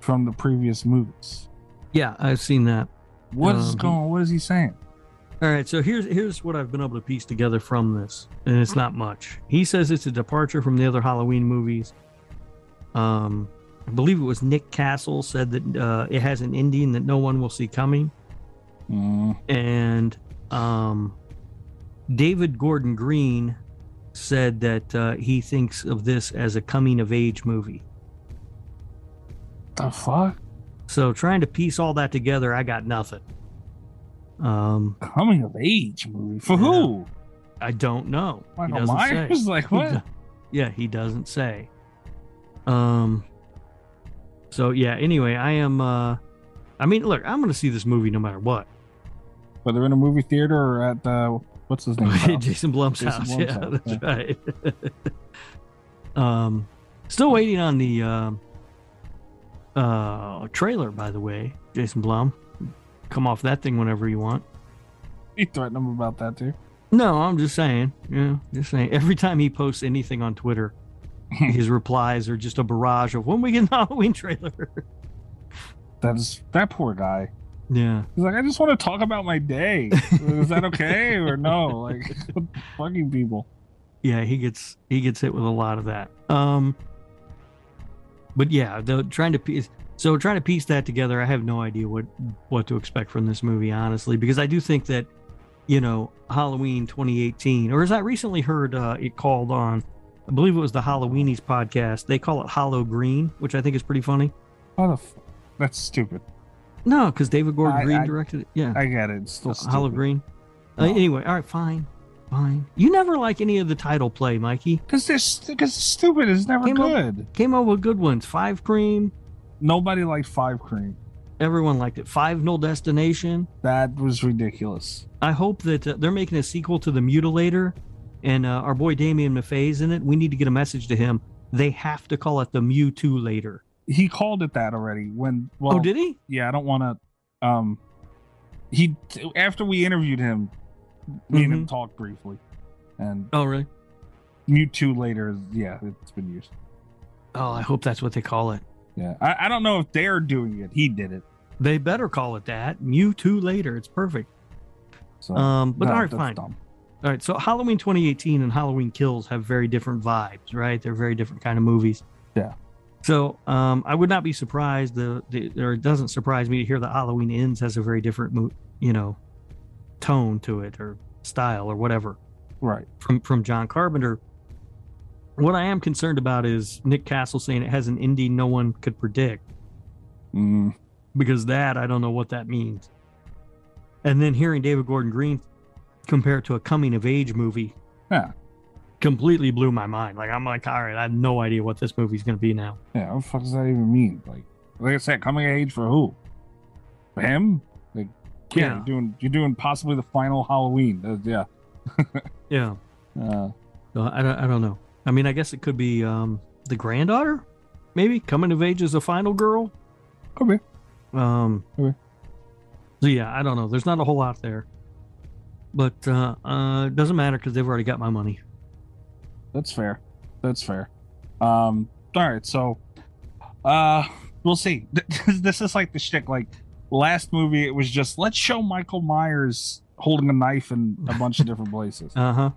from the previous movies Yeah, I've seen that. What is Um, going? What is he saying? All right, so here's here's what I've been able to piece together from this, and it's not much. He says it's a departure from the other Halloween movies, Um, I believe it was Nick Castle said that uh, it has an ending that no one will see coming, Mm, and um, David Gordon Green said that uh, he thinks of this as a coming of age movie. the fuck? So trying to piece all that together, I got nothing. Um, Coming of age movie for Yeah. who? I don't know. Michael say. Myers? (laughs) Like He what? yeah, he doesn't say. Um. So yeah. Anyway, I am. uh I mean, look, I'm going to see this movie no matter what. Whether in a movie theater or at uh, what's his (laughs) name? Jason Blum's Jason house. Blum's yeah, house, that's right. (laughs) um, still waiting on the um uh trailer. By the way, Jason Blum, come off that thing whenever you want. You threatened him about that too. No, I'm just saying. Yeah, just saying. Every time he posts anything on Twitter, (laughs) his replies are just a barrage of when we get the Halloween trailer. That's that poor guy. Yeah. He's like, I just want to talk about my day. (laughs) Is that okay or no? Like, (laughs) fucking people. Yeah, he gets he gets hit with a lot of that. Um but yeah, the trying to piece so trying to piece that together, I have no idea what what to expect from this movie, honestly, because I do think that you know Halloween 2018, or as I recently heard uh, it called on, I believe it was the Halloweenies podcast. They call it Hollow Green, which I think is pretty funny. How the f- That's stupid. No, because David Gordon I- Green I- directed it. Yeah, I got it. It's still stupid. Hollow Green. Uh, anyway, all right, fine, fine. You never like any of the title play, Mikey. Because this because stupid is never Came up- good. Came up with good ones. Five Cream. Nobody liked Five Cream. Everyone liked it. Five Null Destination. That was ridiculous. I hope that uh, they're making a sequel to The Mutilator, and uh, our boy Damien Maffei's in it. We need to get a message to him. They have to call it the Mewtwo later. He called it that already. When well, oh, did he? yeah, I don't want to. Um, he after we interviewed him, me and him Mhm. talked briefly, and Oh, really? Mewtwo later. Yeah, it's been used. Oh, I hope that's what they call it. Yeah, I, I don't know if they're doing it. He did it. They better call it that. Mewtwo later. It's perfect. So, Um, but no, all right, fine. dumb. All right, so Halloween 2018 and Halloween Kills have very different vibes, right? They're very different kind of movies. Yeah. So um, I would not be surprised, the, the or it doesn't surprise me to hear that Halloween Ends has a very different, you know, tone to it or style or whatever Right. from from John Carpenter. What I am concerned about is Nick Castle saying it has an indie no one could predict Mm, because that I don't know what that means. And then hearing David Gordon Green compare it to a coming of age movie yeah. Completely blew my mind. Like I'm like, all right, I have no idea what this movie's gonna be now. Yeah. What the fuck does that even mean? Like, like I said, coming of age for who? For him? Like, yeah, Yeah. You're doing you're doing possibly the final Halloween. Uh, yeah. (laughs) Yeah. Uh, I don't I don't know. I mean, I guess it could be um the granddaughter, maybe coming of age as a final girl. could be. Um Okay. so yeah, I don't know. There's not a whole lot there. But uh uh it doesn't matter because they've already got my money. That's fair. That's fair. Um. All right. So, uh, we'll see. (laughs) this is like the shtick. Like last movie, it was just let's show Michael Myers holding a knife in a bunch of different places, (laughs) Uh-huh.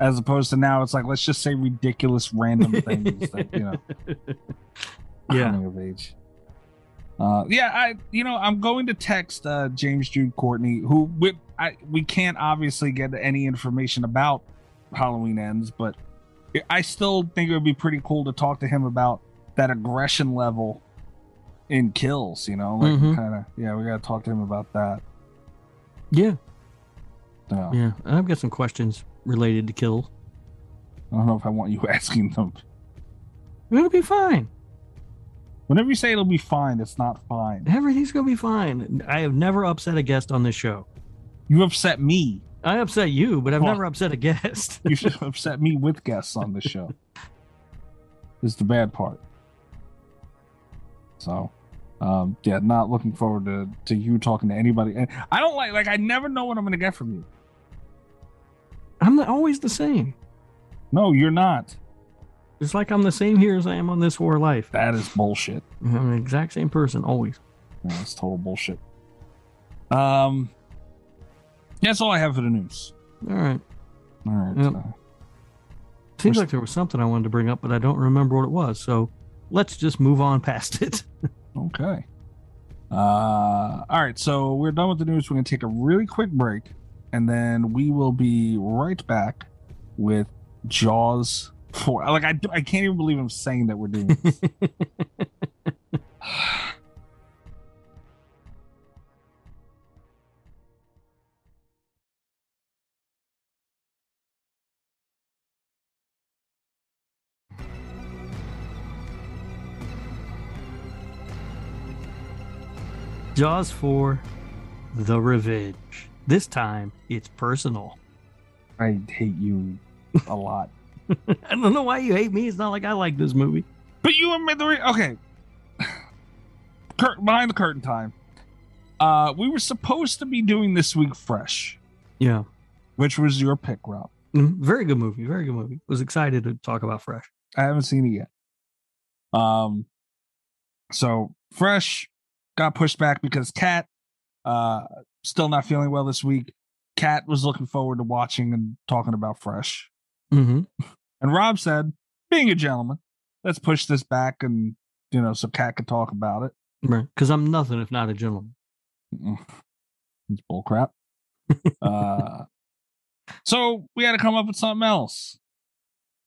as opposed to now it's like let's just say ridiculous random things that you know. (laughs) Yeah. Coming of age. Uh, yeah, I you know I'm going to text uh, James Jude Courtney, who we I we can't obviously get any information about Halloween ends, but I still think it would be pretty cool to talk to him about that aggression level in kills. You know, like Mhm. kind of yeah, we got to talk to him about that. Yeah. So, Yeah. I've got some questions related to kill. I don't know if I want you (laughs) asking them. It'll be fine. Whenever you say it'll be fine, it's not fine. Everything's gonna be fine. I have never upset a guest on this show. You upset me. I upset you, but I've Well- never upset a guest. (laughs) You should upset me with guests on this show. Is the bad part. So, um, yeah, not looking forward to to you talking to anybody. And I don't like like I never know what I'm going to get from you. I'm the, always the same. No, you're not. It's like I'm the same here as I am on this war life. That is bullshit. I'm the exact same person always. Yeah, that's total bullshit. Um, that's all I have for the news. All right. All right. Yep. uh, Seems like there was something I wanted to bring up, but I don't remember what it was. So let's just move on past it. (laughs) Okay. Uh, all right. So we're done with the news. We're going to take a really quick break, and then we will be right back with Jaws 4. Like, I, I can't even believe I'm saying that we're doing this. (laughs) Jaws 4 The Revenge. This time it's personal. I hate you a lot. (laughs) I don't know why you hate me. It's not like I like this movie. But you admit the re- okay. (sighs) Cur- behind the curtain time. Uh, we were supposed to be doing this week fresh, Yeah. which was your pick, Rob. Mhm. Very good movie. Very good movie. Was excited to talk about Fresh. I haven't seen it yet. Um, so fresh got pushed back because Cat uh, still not feeling well this week. Cat was looking forward to watching and talking about Fresh. Mm-hmm. And Rob said, being a gentleman, let's push this back and, you know, so Cat could talk about it. Right. Because I'm nothing if not a gentleman. It's bullcrap. (laughs) uh, so we had to come up with something else.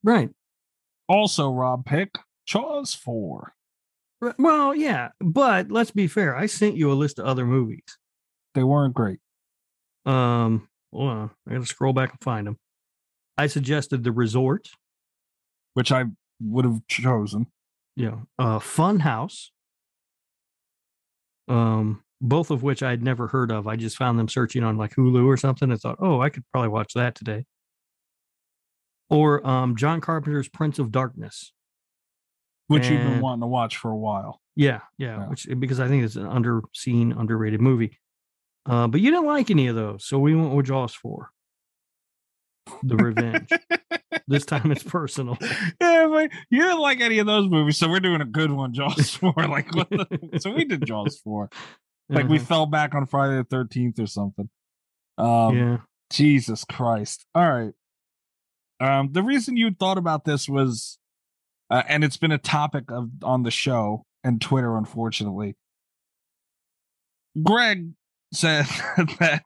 Right. Also, Rob pick Jaws 4. Well, yeah. But let's be fair. I sent you a list of other movies. They weren't great. Um, hold on. I gotta scroll back and find them. I suggested The Resort. which I would have chosen. Yeah. Uh Fun House. Um, both of which I had never heard of. I just found them searching on like Hulu or something and thought, oh, I could probably watch that today. Or um John Carpenter's Prince of Darkness. Which you've been wanting to watch for a while. Yeah, yeah, Yeah. which because I think it's an underseen, underrated movie. Uh, but you didn't like any of those, so we went with Jaws for the revenge. (laughs) this time it's personal. (laughs) yeah, but you didn't like any of those movies, so we're doing a good one, Jaws (laughs) four. Like, what the- so we did Jaws four. Like we Uh-huh. fell back on Friday the thirteenth or something. Um, yeah, Jesus Christ! All right. Um, the reason you thought about this was, uh, and it's been a topic of on the show and Twitter, unfortunately. Greg said (laughs) that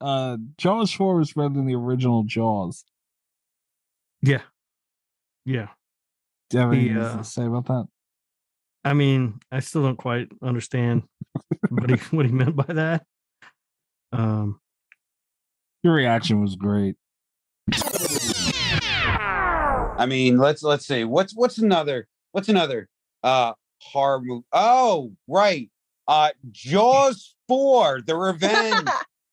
uh Jaws four was better than the original Jaws. yeah, yeah. Do you have anything uh, to say about that? I mean, I still don't quite understand what he (laughs) what he meant by that. Um, Your reaction was great. I mean, let's let's see. What's what's another what's another uh horror movie? Oh, right. Uh Jaws 4, The Revenge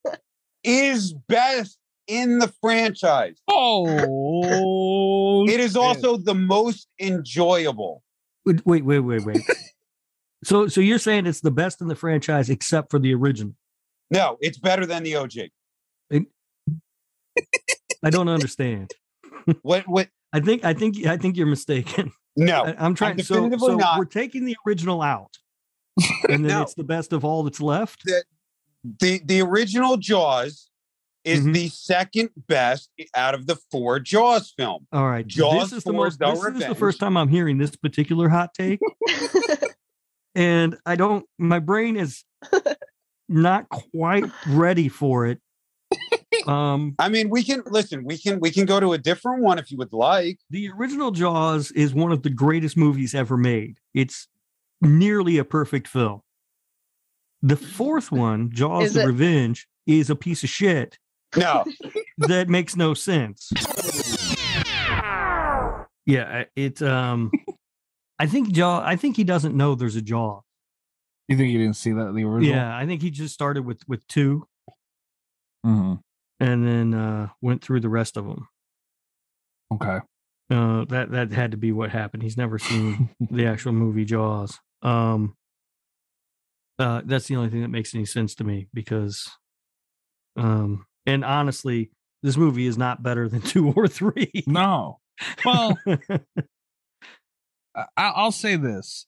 (laughs) is best in the franchise. Oh, It is also the most enjoyable. wait, wait, wait, wait, wait. (laughs) so, so you're saying it's the best in the franchise except for the original? No, it's better than the OG. (laughs) I don't understand. What what I think, I think, I think you're mistaken. no. I, I'm trying. So, definitively so not. we're taking the original out, (laughs) and then No. it's the best of all that's left. the the original Jaws is Mhm. the second best out of the four Jaws films. All right, Jaws this is the for most. The This is the first time I'm hearing this particular hot take, (laughs) and I don't. My brain is (laughs) not quite ready for it. Um, I mean, we can listen. We can we can go to a different one if you would like. the original Jaws is one of the greatest movies ever made. It's nearly a perfect film. The fourth one, Jaws: Is The it- Revenge, is a piece of shit No, (laughs) that makes no sense. Yeah, I- it. Um, I think Jaw. I think he doesn't know there's a Jaw. You think he didn't see that in the original? Yeah, I think he just started with with two Mhm. And then uh went through the rest of them. Okay. Uh, that that had to be what happened. He's never seen (laughs) the actual movie Jaws. Um, uh, that's the only thing that makes any sense to me because, um, and honestly, this movie is not better than (laughs) two or three. No. Well, (laughs) I- I'll say this: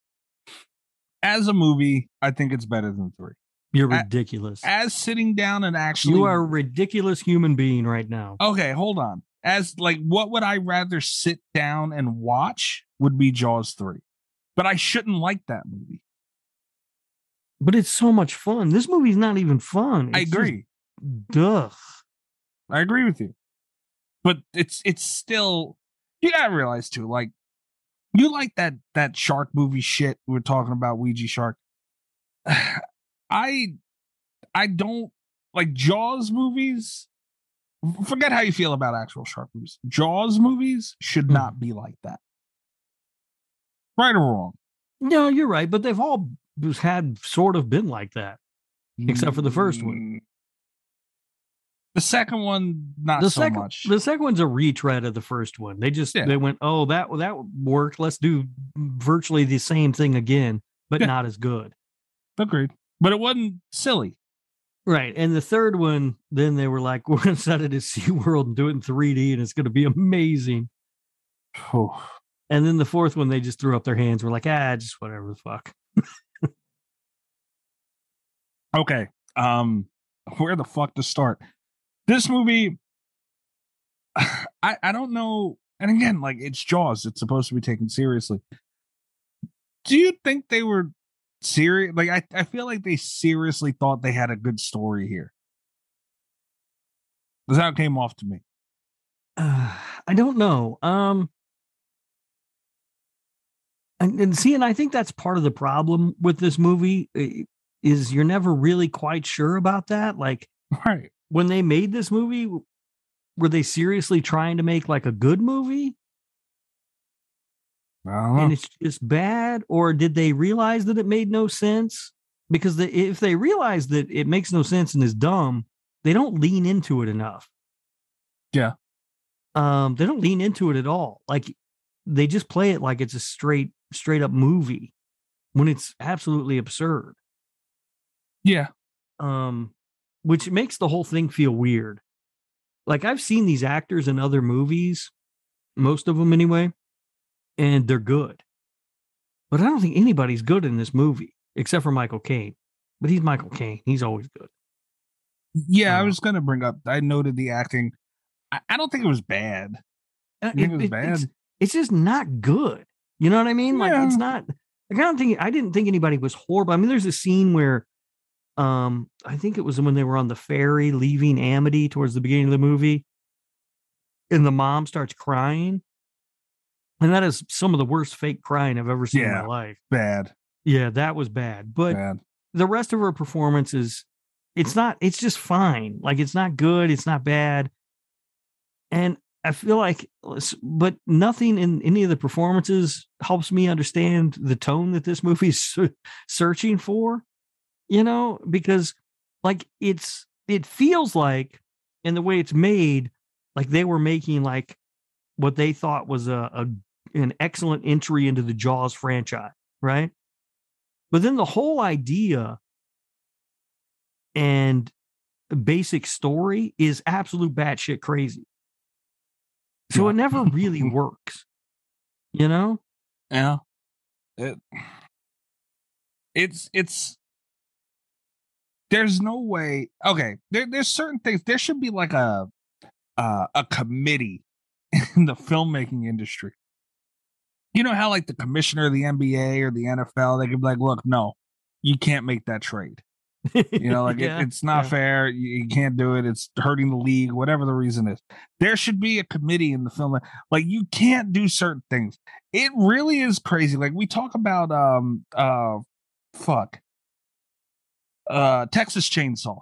as a movie, I think it's better than three. You're ridiculous. As sitting down and actually, You are a ridiculous human being right now. okay. Hold on. As like, what would I rather sit down and watch? Would be Jaws three. but I shouldn't like that movie. But it's so much fun. This movie's not even fun. I It's just- agree. Duh. I agree with you. But it's it's still you gotta realize too, like you like that that shark movie shit we're talking about Ouija shark. (sighs) I I don't like Jaws movies. Forget how you feel about actual shark movies. Jaws movies should Hmm. not be like that. Right or wrong. No, you're right. But they've all had sort of been like that. Except for the first one. Mm. The second one, not the so second, much. the second one's a retread of the first one. They just Yeah. they went, oh that that worked. Let's do virtually the same thing again, but Yeah. not as good. Agreed. But it wasn't silly. Right. And the third one, then they were like, (laughs) we're going to set it at SeaWorld and do it in 3D and it's going to be amazing. Oh. And then the fourth one, they just threw up their hands. We're like, ah, just whatever the fuck. (laughs) Okay. Um, where the fuck to start? This movie, (sighs) I I don't know. And again, like it's Jaws. It's supposed to be taken seriously. Do you think they were serious? Like I I feel like they seriously thought they had a good story here. That's how it came off to me. Uh, (sighs) I don't know. Um, and, and see, and I think that's part of the problem with this movie eh, is you're never really quite sure about that. Like Right. when they made this movie, were they seriously trying to make like a good movie? I don't know. and it's just bad or did they realize that it made no sense because the, if they realize that it makes no sense and is dumb they don't lean into it enough Yeah. um they don't lean into it at all like they just play it like it's a straight straight up movie when it's absolutely absurd yeah. um which makes the whole thing feel weird like i've seen these actors in other movies most of them anyway and they're good but i don't think anybody's good in this movie except for michael caine but he's michael caine he's always good Yeah, I Uh, was gonna bring up. I noted the acting. I, I don't think it was bad. Uh, You think it was it's, bad? it's just not good you know what i mean like it's not like, i don't think i didn't think anybody was horrible i mean there's a scene where um i think it was when they were on the ferry leaving amity towards the beginning of the movie and the mom starts crying and that is some of the worst fake crying i've ever seen in my life Bad. yeah that was bad but Bad. the rest of her performance is it's not it's just fine like it's not good it's not bad and i feel like but nothing in any of the performances helps me understand the tone that this movie's se- searching for you know because like it's it feels like in the way it's made like they were making like what they thought was a, a an excellent entry into the jaws franchise right but then the whole idea and basic story is absolute batshit crazy. So Yeah. it never (laughs) really works, you know? Yeah. It, it's it's there's no way okay there, there's certain things there should be like a uh, a committee (laughs) in the filmmaking industry you know how like the commissioner of the nba or the nfl they could be like look no you can't make that trade. You know like (laughs) Yeah, it, it's not yeah. fair you, you can't do it it's hurting the league whatever the reason is. There should be a committee in the film like you can't do certain things. It really is crazy like we talk about um uh fuck. Uh texas chainsaw.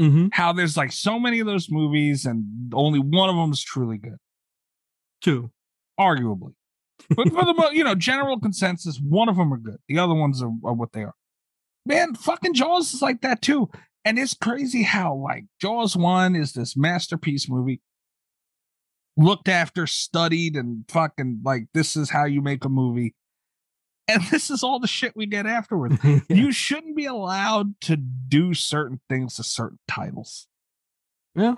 Mm-hmm. how there's like so many of those movies and only one of them is truly good. Two. arguably but for the you know general consensus one of them are good. The other ones are, are what they are. Man fucking jaws is like that too. And it's crazy how like jaws 1 is this masterpiece movie. Looked after studied and fucking like this is how you make a movie. And (laughs) this is all the shit we get afterwards. (laughs) You shouldn't be allowed to do certain things to certain titles. Yeah.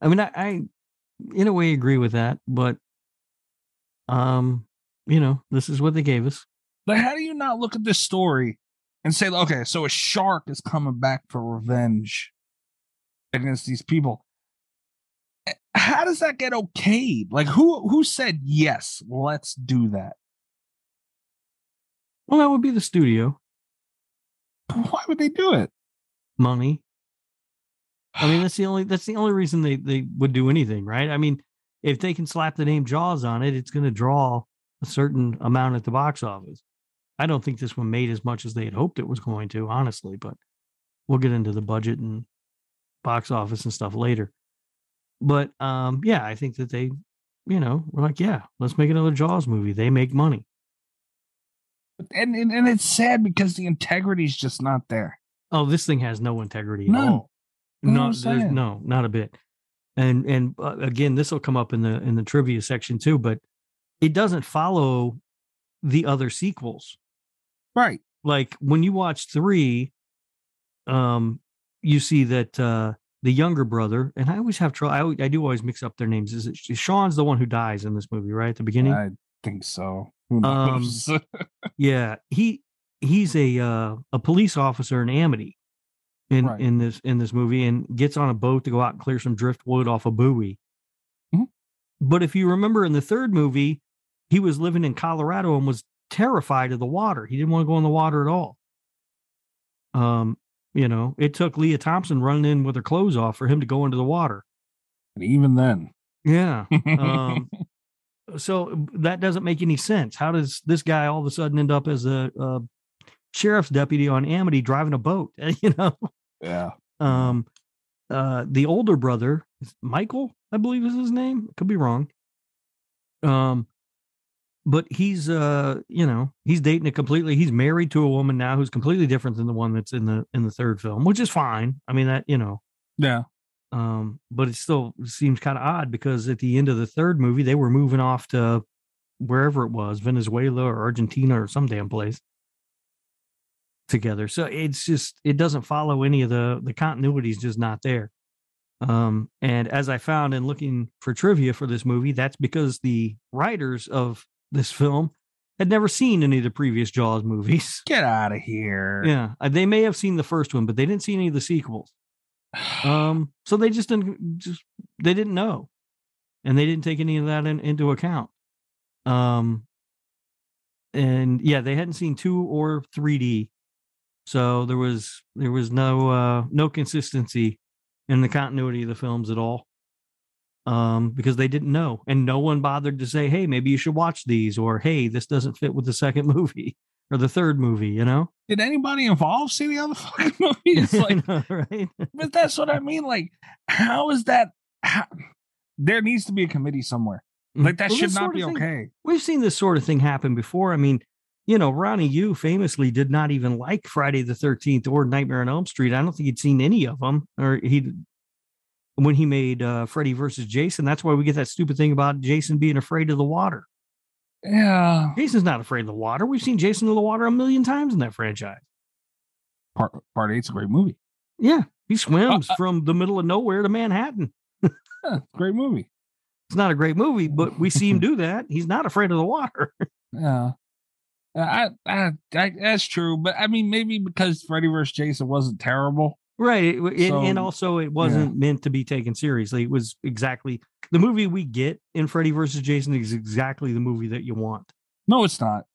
I mean, I, I, in a way, agree with that, but, um, you know, this is what they gave us. But how do you not look at this story and say, okay, so a shark is coming back for revenge against these people? Eh, How does that get okayed? Like, who who said yes? Let's do that. Well, that would be the studio Why would they do it? money. I mean, (sighs) that's the only that's the only reason they they would do anything, right? I mean, if they can slap the name Jaws on it, it's going to draw a certain amount at the box office. I don't think this one made as much as they had hoped it was going to, honestly, but we'll get into the budget and box office and stuff later. But um yeah, I think that they, you know, were like, yeah, let's make another Jaws movie. They make money. And, and and it's sad because the integrity's just not there. Oh, this thing has no integrity at None. all. No, no, not a bit. And and uh, again, this will come up in the in the trivia section too, but it doesn't follow the other sequels. Right. Like when you watch three, um, you see that uh the younger brother, and I always have trouble. I, I do always mix up their names. Is it Sean's the one who dies in this movie, right at the beginning? I think so. Um. Yeah, he he's a uh, a police officer in Amity in Right. in this in this movie and gets on a boat to go out and clear some driftwood off a buoy. Mhm. But if you remember in the third movie, he was living in Colorado and was terrified of the water. He didn't want to go in the water at all. Um, you know, it took Lea Thompson running in with her clothes off for him to go into the water. And even then. Yeah. Um, (laughs) so that doesn't make any sense. How does this guy all of a sudden end up as a, a sheriff's deputy on Amity driving a boat? (laughs) You know, yeah. um, uh, the older brother, Michael, I believe is his name. Could be wrong. Um, but he's uh, you know, he's dating a completely. He's married to a woman now who's completely different than the one that's in the in the third film, which is fine. I mean that you know, Yeah. um, but it still seems kind of odd because at the end of the third movie, they were moving off to wherever it was, Venezuela or Argentina or some damn place together. So it's just it doesn't follow any of the the continuity is just not there. Um, and as I found in looking for trivia for this movie, that's because the writers of this film had never seen any of the previous Jaws movies. (laughs) Get out of here. Yeah, uh, they may have seen the first one, but they didn't see any of the sequels. (sighs) Um, so they just didn't just they didn't know, and they didn't take any of that in, into account. Um, and yeah, they hadn't seen two or 3D, so there was there was no uh no consistency in the continuity of the films at all. Um, because they didn't know, and no one bothered to say, "Hey, maybe you should watch these," or "Hey, this doesn't fit with the second (laughs) movie or the third movie." You know, Did anybody involved see the other (laughs) fucking (laughs) movies? Like, right? but that's what I mean. Like, how is that? How, there needs to be a committee somewhere. Like that Well, should not be thing- okay. We've seen this sort of thing happen before. I mean, you know, Ronnie Yu famously did not even like Friday the 13th or Nightmare on Elm Street. I don't think he'd seen any of them or he when he made uh Freddy versus Jason. That's why we get that stupid thing about Jason being afraid of the water. Yeah. Jason's not afraid of the water. We've seen Jason in the water a million times in that franchise. Part part eight's a great movie. Yeah, he swims uh, from the middle of nowhere to Manhattan. (laughs) Yeah, great movie. It's not a great movie, but we see him do that. He's not afraid of the water. (laughs) Yeah. Uh, I, I, I, that's true, but I mean, maybe because Freddy vs. Jason wasn't terrible. Right. It, and, and also, it wasn't meant to be taken seriously. It was exactly the movie we get in Freddy versus Jason is exactly the movie that you want. No, it's not.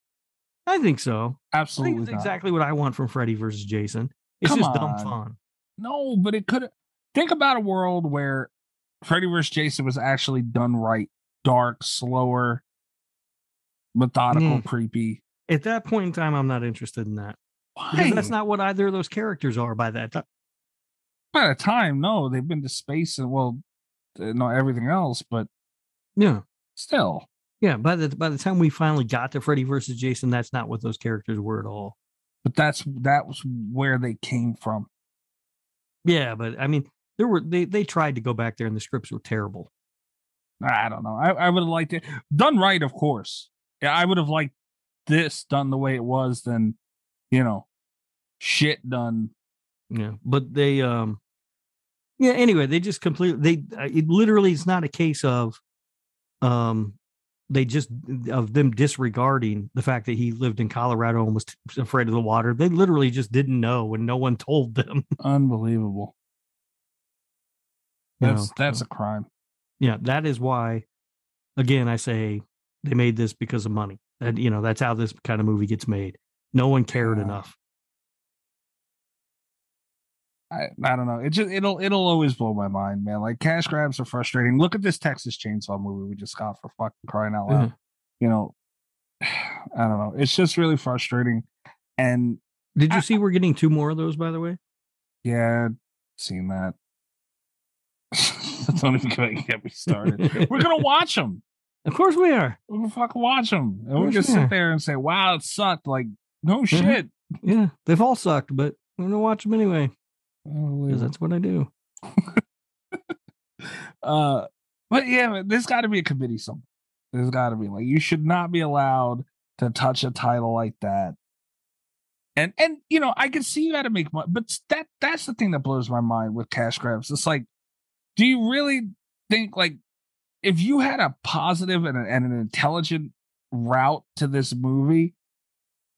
I think so. I think Absolutely it's exactly what I want from Freddy versus Jason. It's Come just dumb fun. No, but it could. Think about a world where Freddy vs. Jason was actually done right, dark, slower, methodical, Mm. creepy. At that point in time, I'm not interested in that Why? because that's not what either of those characters are by that uh, time. by the time. No, they've been to space and well, uh, not everything else, but Yeah. still. Yeah. By the by the time we finally got to Freddy versus Jason, that's not what those characters were at all. But that's that was where they came from. Yeah, but I mean, there were they they tried to go back there and the scripts were terrible. I don't know. I, I would have liked it done right, of course. Yeah, I would have liked this done the way it was than, you know, shit done. Yeah, but they um yeah, anyway, they just completely they uh, it literally it's not a case of um they just of them disregarding the fact that he lived in Colorado and was afraid of the water. They literally just didn't know and no one (laughs) told them. Unbelievable. You That's know, that's a crime. yeah, that is why again I say they made this because of money. And you know, that's how this kind of movie gets made. No one cared Yeah. enough. I, I don't know. It just it'll it'll always blow my mind, man. Like cash grabs are frustrating. Look at this Texas Chainsaw movie we just got for fucking crying out loud. Mm-hmm. You know, (sighs) I don't know. It's just really frustrating. And Did you see we're getting two more of those, by the way? yeah, seen that. (laughs) don't even get me started. We're gonna watch them. Of course we are. We're gonna fucking watch them, and we're course gonna are. sit there and say, "Wow, it sucked." Like, no Mhm. shit. Yeah, they've all sucked, but I'm gonna watch them anyway because that's what I do. (laughs) Uh, but yeah, there's got to be a committee somewhere. There's got to be like you should not be allowed to touch a title like that. And and you know I can see you got to make money, but that that's the thing that blows my mind with cash grabs. It's like, do you really think like if you had a positive and, a, and an intelligent route to this movie,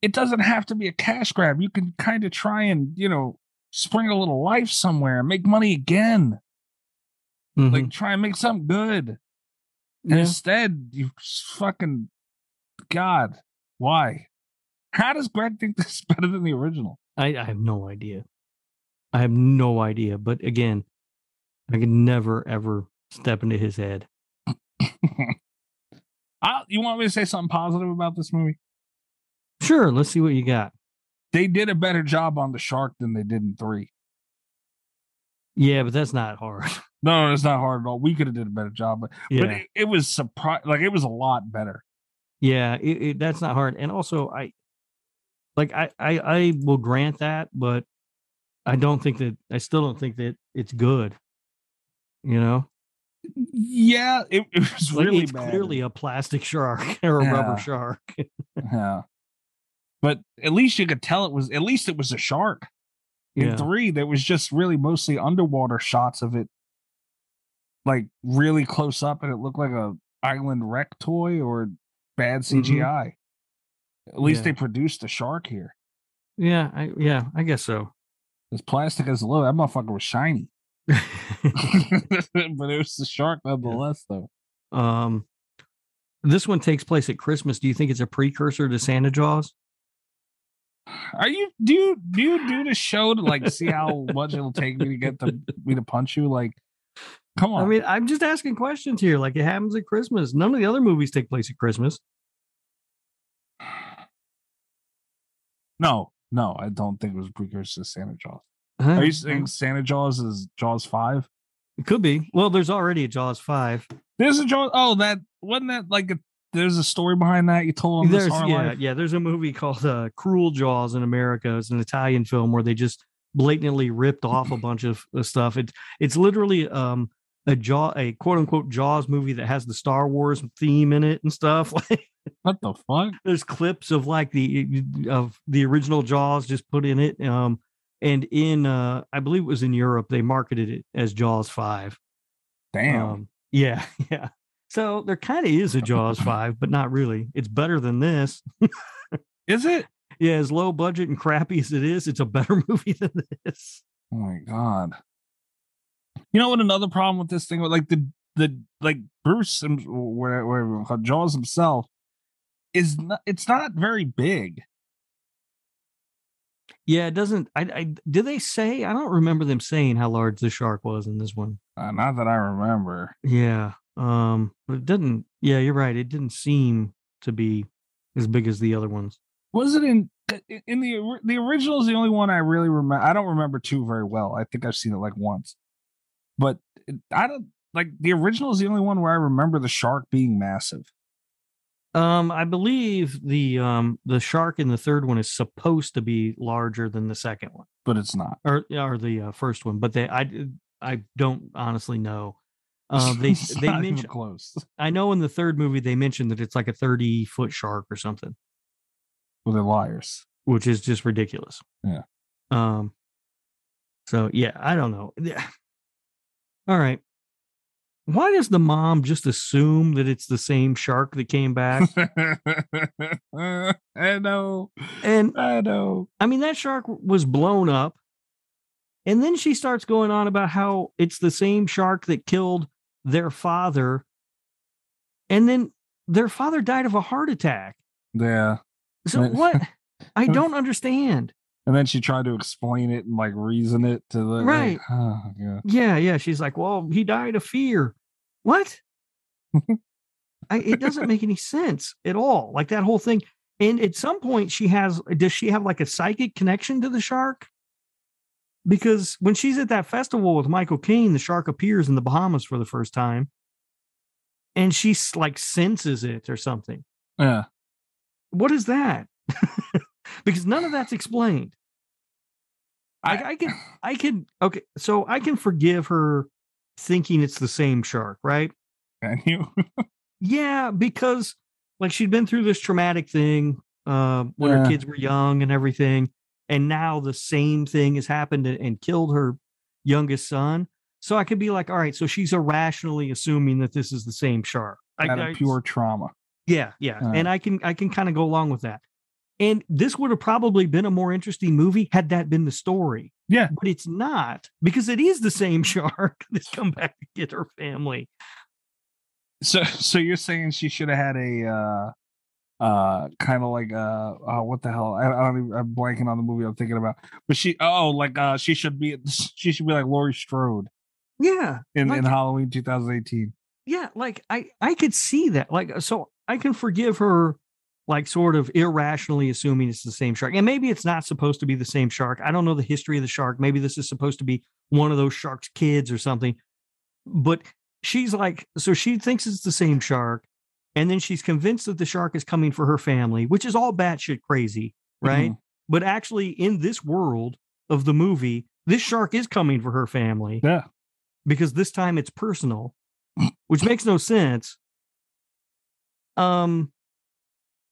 it doesn't have to be a cash grab. You can kind of try and you know spring a little life somewhere and make money again Mhm. like try and make something good. And Yeah. instead, you fucking God, why? How does Greg think this is better than the original? I, I have no idea. I have no idea. But again, I could never ever step into his head. (laughs) I, you want me to say something positive about this movie? Sure, let's see what you got. They did a better job on the shark than they did in three. Yeah, but that's not hard. (laughs) No, it's not hard at all. We could have did a better job, but, Yeah, but it, it was surprise like it was a lot better. yeah, it, it, that's not hard. And also, I like I, I I will grant that, but I don't think that I still don't think that it's good. You know, Yeah, it, it was like really it's bad. clearly a plastic shark (laughs) or a Yeah. rubber shark. (laughs) yeah. But at least you could tell it was at least it was a shark. In yeah, three, there was just really mostly underwater shots of it, like really close up, and it looked like a island wreck toy or bad mm-hmm. CGI. At least Yeah. they produced a shark here. yeah, I, yeah, I guess so. As plastic as low, that motherfucker was shiny, (laughs) (laughs) but it was the shark nonetheless, though. um, this one takes place at Christmas. Do you think it's a precursor to Santa Jaws? Are you do you do you do the show to like see how (laughs) much it'll take me to get the me to punch you? Like, come on. I mean, I'm just asking questions here. Like it happens at Christmas. None of the other movies take place at Christmas. (sighs) no, no, I don't think it was a precursor to Santa Jaws. Huh? Are you saying Santa Jaws is Jaws five? It could be. Well, there's already a Jaws five. There's a Jaws. Oh, that wasn't that like a. There's a story behind that you told on this There's yeah, Life? yeah. There's a movie called uh, Cruel Jaws in America. It's an Italian film where they just blatantly ripped off a (clears throat) bunch of stuff. It's it's literally um a jaw a quote unquote Jaws movie that has the Star Wars theme in it and stuff. Like (laughs) What the fuck? there's clips of like the of the original Jaws just put in it. Um, and in uh, I believe it was in Europe, they marketed it as Jaws Five. Damn. Um, yeah, (laughs) yeah. So there kind of is a Jaws (laughs) Five, but not really. It's better than this. is it? (laughs) Yeah, as low budget and crappy as it is, it's a better movie than this. Oh my god. You know what? Another problem with this thing, like the the like Bruce, where where Jaws himself is not. It's not very big. Yeah, it doesn't. I, I did they say? I don't remember them saying how large the shark was in this one. Uh, not that I remember. Yeah, um, but it didn't. Yeah, you're right. It didn't seem to be as big as the other ones. Was it in in the the original? Is the only one I really remember. I don't remember two very well. I think I've seen it like once, but I don't like the original is the only one where I remember the shark being massive. Um, I believe the um the shark in the third one is supposed to be larger than the second one, But it's not. or or the uh, first one. But they, I, I don't honestly know. Uh, (laughs) they they mentioned. close. I know in the third movie they mentioned that it's like a thirty foot shark or something, Well, they're liars. which is just ridiculous. Yeah. Um. So yeah, I don't know. Yeah. (sighs) All right. Why does the mom just assume that it's the same shark that came back? (laughs) I know. And I know. I mean, that shark was blown up. And then she starts going on about how it's the same shark that killed their father. And then their father died of a heart attack. Yeah. So what? (laughs) I don't understand. And then she tried to explain it and like reason it to the Right. Like, (sighs) oh, yeah. Yeah, yeah. She's like, well, he died of fear. What? (laughs) I, it doesn't make any sense at all. Like that whole thing. And at some point, she has, does she have like a psychic connection to the shark? Because when she's at that festival with Michael Caine, the shark appears in the Bahamas for the first time. And she like senses it or something. Yeah. What is that? (laughs) because none of that's explained. I, I can, I can, okay, so I can forgive her thinking it's the same shark, right? Can you? (laughs) Yeah, because like she'd been through this traumatic thing uh, when her kids were young and everything, and now the same thing has happened and, and killed her youngest son. So I could be like, all right, so she's irrationally assuming that this is the same shark. Out I- of pure trauma. yeah, yeah, Uh. and I can I can kind of go along with that. And this would have probably been a more interesting movie had that been the story. Yeah. But it's not because it is the same (laughs) shark that's come back to get her family. So so you're saying she should have had a uh uh kind of like uh oh, what the hell I, I don't even I'm blanking on the movie I'm thinking about but she oh like uh she should be she should be like Laurie Strode Yeah. in like- in Halloween 2018 yeah like i i could see that like so i can forgive her like sort of irrationally assuming it's the same shark. And maybe it's not supposed to be the same shark. I don't know the history of the shark. Maybe this is supposed to be one of those shark's kids or something. But she's like so she thinks it's the same shark and then she's convinced that the shark is coming for her family which is all batshit crazy right? But actually in this world of the movie this shark is coming for her family yeah. because this time it's personal, which makes no sense. Um,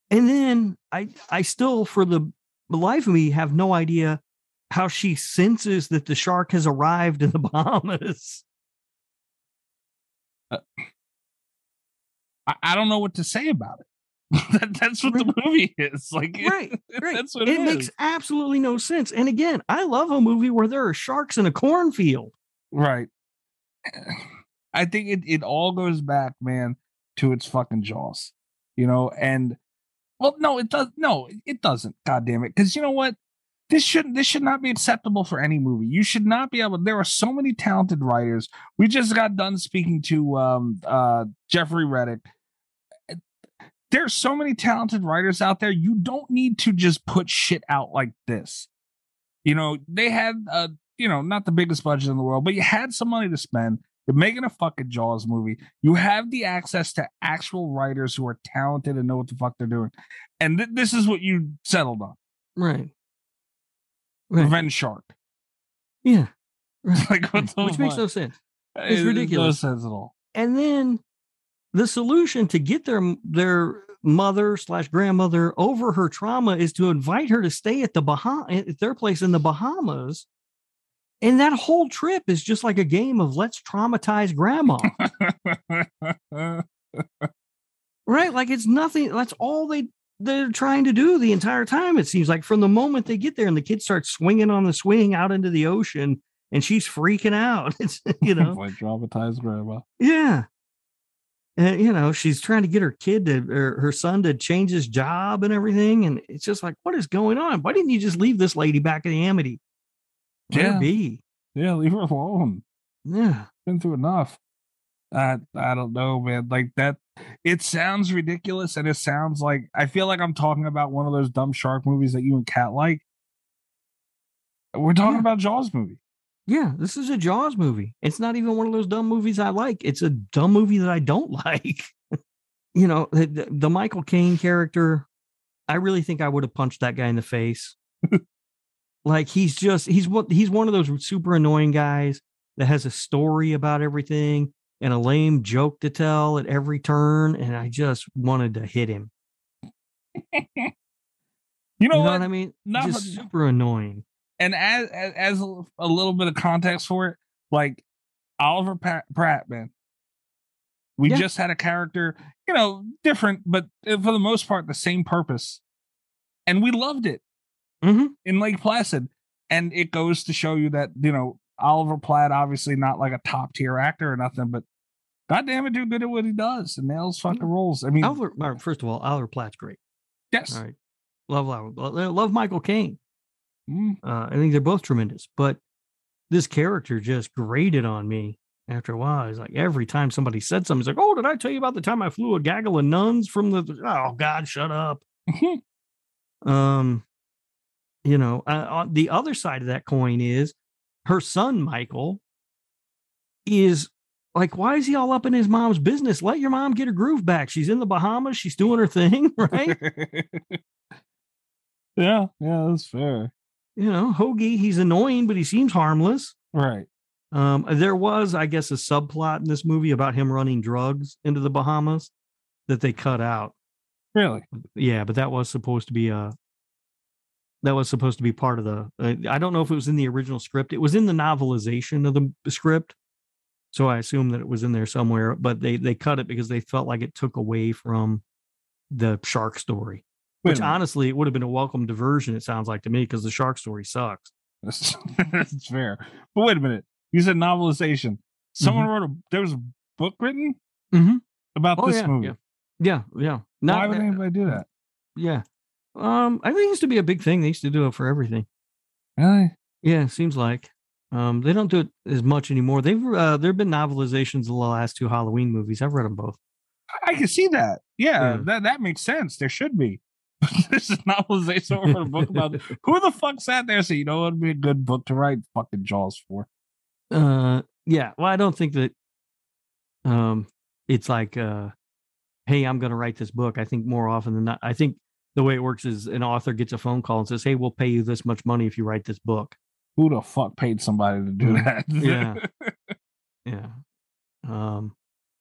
and then I I still for the life of me have no idea how she senses that the shark has arrived in the (laughs) Bahamas. Uh, I, I don't know what to say about it (laughs) that, that's what the movie is like (laughs) Right, right. that's what it it makes absolutely no sense. And again, I love a movie where there are sharks in a cornfield. Right. (sighs) I think it, it all goes back, man, to its fucking jaws. You know, and well, no, it does no, it doesn't. God damn it. Because you know what? This shouldn't this should not be acceptable for any movie. You should not be able there are so many talented writers. We just got done speaking to um uh Jeffrey Reddick. There's so many talented writers out there. You don't need to just put shit out like this. You know, they had uh you know, not the biggest budget in the world, but you had some money to spend. You're making a fucking Jaws movie. You have the access to actual writers who are talented and know what the fuck they're doing. And th- this is what you settled on. Right. Right. Revenge Shark. Yeah. (laughs) Right. Like, Which makes no sense. It's it- ridiculous. No sense at all. and then the solution to get their their mother slash grandmother over her trauma is to invite her to stay at the Bahama at their place in the Bahamas. And that whole trip is just like a game of let's traumatize grandma. right? Like it's nothing. That's all they they're trying to do the entire time. It seems like from the moment they get there and the kids start swinging on the swing out into the ocean and she's freaking out. (laughs) It's you (laughs) know, like traumatized grandma. yeah. And you know, she's trying to get her kid to or her son to change his job and everything. And it's just like, what is going on? Why didn't you just leave this lady back in the Amity? Let Yeah. be. Yeah, leave her alone. Yeah. Been through enough. I I don't know, man. Like that, it sounds ridiculous, and it sounds like I feel like I'm talking about one of those dumb shark movies that you and Cat like. We're talking Yeah. about Jaws movie. Yeah, this is a Jaws movie. It's not even one of those dumb movies I like. It's a dumb movie that I don't (laughs) like. you know, the, the- the Michael Caine character, I really think I would have punched that guy in the face. (laughs) like he's just he's what he's one of those super annoying guys that has a story about everything and a lame joke to tell at every turn and I just wanted to hit him. (laughs) You know you know what? what I mean? Not just for- super annoying. and as as, as a, little bit of context for it, like Oliver Pratt, Pratt man, we Yeah. just had a character, you know, different, but uh, for the most part, the same purpose, and we loved it Mhm. in Lake Placid. And it goes to show you that you know Oliver Platt, obviously not like a top tier actor or nothing, but goddamn it, do good at what he does and nails fucking roles. I mean, Oliver, first of all, Oliver Platt's great. yes, All right. love love love Michael Caine. Mm. Uh, I think they're both tremendous, but this character just grated on me after a while. It's like every time somebody said something, it's like, "Oh, did I tell you about the time I flew a gaggle of nuns from the?" Oh God, shut up. (laughs) um, you know, uh, on the other side of that coin is her son Michael is like, why is he all up in his mom's business? Let your mom get her groove back. She's in the Bahamas. She's doing her thing, (laughs) right? (laughs) yeah, yeah, that's fair. you know, Hoagie, he's annoying, but he seems harmless. Right. Um, there was, I guess, a subplot in this movie about him running drugs into the Bahamas that they cut out. Really? Yeah, but that was supposed to be a that was supposed to be part of the. Uh, I don't know if it was in the original script. It was in the novelization of the script, so I assume that it was in there somewhere. But they they cut it because they felt like it took away from the shark story. Which honestly, it would have been a welcome diversion. It sounds like to me because the shark story sucks. (laughs) That's, fair. But wait a minute. You said novelization. Someone wrote a there was a book written Mhm. about Oh, this yeah, movie. yeah. Yeah, yeah. Why would uh, anybody do that? Yeah. Um, I think it used to be a big thing. They used to do it for everything. Really? Yeah, it seems like. Um, they don't do it as much anymore. They've uh, there have been novelizations of the last two Halloween movies. I've read them both. I can see that. Yeah, Yeah. that that makes sense. There should be. (laughs) this is novelization (laughs) wrote a book about who the fuck sat there said, you know it'd be a good book to write fucking Jaws for. Uh, yeah. Well, I don't think that. Um, it's like, uh, hey, I'm going to write this book. I think more often than not, I think the way it works is an author gets a phone call and says, "Hey, we'll pay you this much money if you write this book." Who the fuck paid somebody to do that? yeah (laughs) yeah um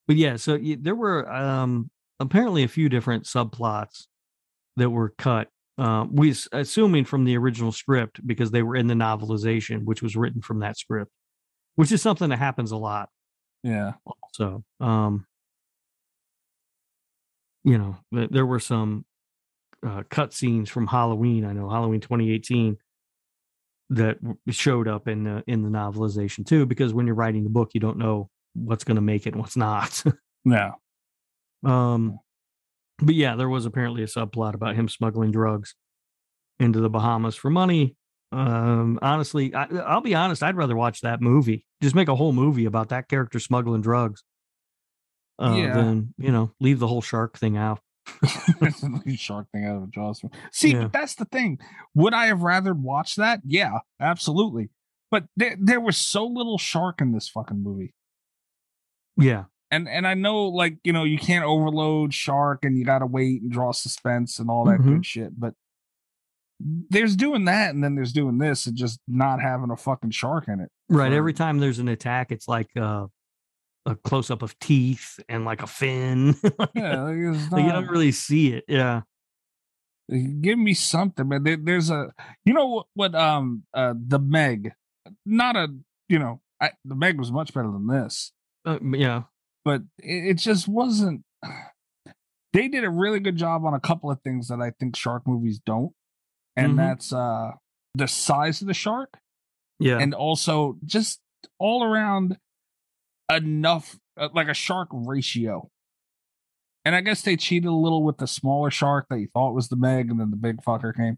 but yeah so there were um apparently a few different subplots that were cut uh, we assuming from the original script because they were in the novelization which was written from that script which is something that happens a lot yeah. so um you know there were some uh, cut scenes from halloween i know halloween 2018 that showed up in the in the novelization too because when you're writing the book you don't know what's going to make it and what's not (laughs) Yeah. um but yeah there was apparently a subplot about him smuggling drugs into the bahamas for money um honestly I, i'll be honest i'd rather watch that movie just make a whole movie about that character smuggling drugs uh, Yeah. than you know leave the whole shark thing out (laughs) shark thing out of a Jaws. See, Yeah. but that's the thing. Would I have rather watched that? Yeah, absolutely. But there, there was so little shark in this fucking movie. yeah And and I know like, you know, you can't overload shark and you gotta wait and draw suspense and all that Mhm. good shit. But there's doing that and then there's doing this and just not having a fucking shark in it. right every time there's an attack it's like uh a close-up of teeth and like a fin. (laughs) Yeah, like, it's like you don't really see it yeah. Give me something man. There, there's a you know what, what um uh the meg? Not a you know I, the meg was much better than this. Uh, yeah. But it, it just wasn't (sighs) they did a really good job on a couple of things that i think shark movies don't and Mhm. that's uh the size of the shark yeah. and also just all around enough uh, like a shark ratio and i guess they cheated a little with the smaller shark that you thought was the meg and then the big fucker came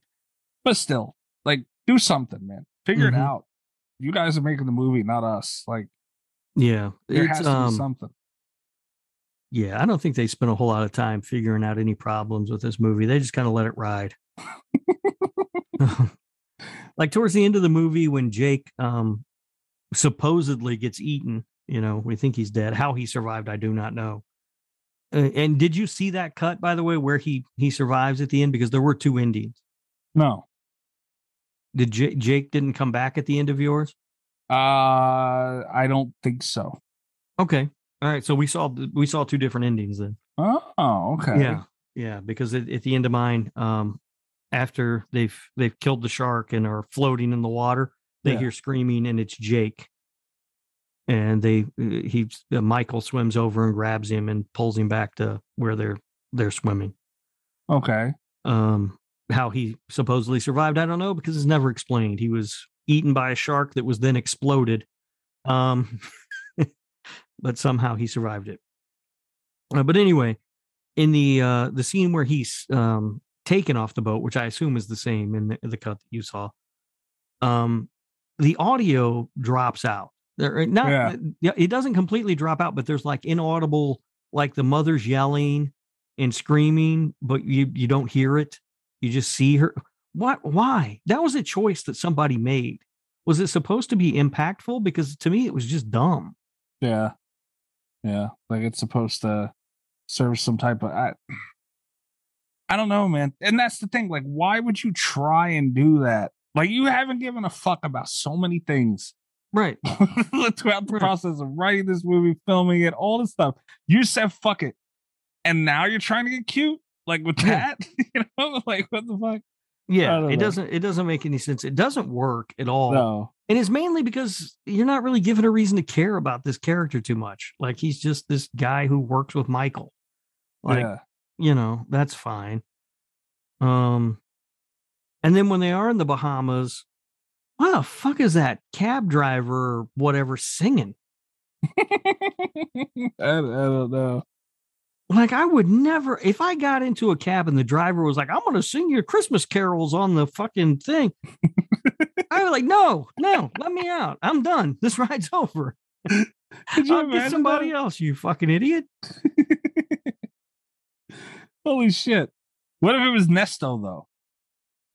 but still like do something man figure Mhm. it out you guys are making the movie not us like yeah there has to um be something Yeah, I don't think they spent a whole lot of time figuring out any problems with this movie. They just kind of let it ride. (laughs) (laughs) like towards the end of the movie, when Jake um, supposedly gets eaten, you know, we think he's dead. How he survived, I do not know. And did you see that cut, by the way, where he he survives at the end? Because there were two endings. no Did J- Jake didn't come back at the end of yours? uh i don't think so Okay, all right. So we saw we saw two different endings then. oh okay Yeah, yeah. Because at, at the end of mine, um, after they've they've killed the shark and are floating in the water, they Yeah. hear screaming, and it's Jake. And they uh, he uh, Michael swims over and grabs him and pulls him back to where they're they're swimming. okay Um, how he supposedly survived, I don't know because it's never explained. He was eaten by a shark that was then exploded. Um, (laughs) but somehow he survived it. Uh, but anyway, in the uh the scene where he's um taken off the boat, which I assume is the same in the, the cut that you saw, um, the audio drops out. There, uh, not Yeah. Uh, yeah, it doesn't completely drop out, but there's like inaudible, like the mother's yelling and screaming, but you you don't hear it. You just see her. What? Why? That was a choice that somebody made. Was it supposed to be impactful? Because to me, it was just dumb. Yeah. Yeah. Like it's supposed to serve some type of I I don't know, man. And that's the thing. Like, why would you try and do that? Like you haven't given a fuck about so many things Right. (laughs) throughout the Right. process of writing this movie, filming it, all this stuff. You said fuck it. And now you're trying to get cute? Like with that? (laughs) you know, (laughs) like what the fuck? Yeah. It know. doesn't. It doesn't make any sense. It doesn't work at all. No. and it's mainly because you're not really given a reason to care about this character too much. Like he's just this guy who works with Michael. Like yeah. you know, that's fine. Um, and then when they are in the Bahamas, what the fuck is that cab driver or whatever singing? (laughs) I, I don't know. Like I would never, if I got into a cab and the driver was like, "I'm going to sing your Christmas carols on the fucking thing," I was like, "No, no, let me out. I'm done. This ride's over. (laughs) Could you I'll get somebody that? else. You fucking idiot." (laughs) Holy shit. What if it was Nesto though?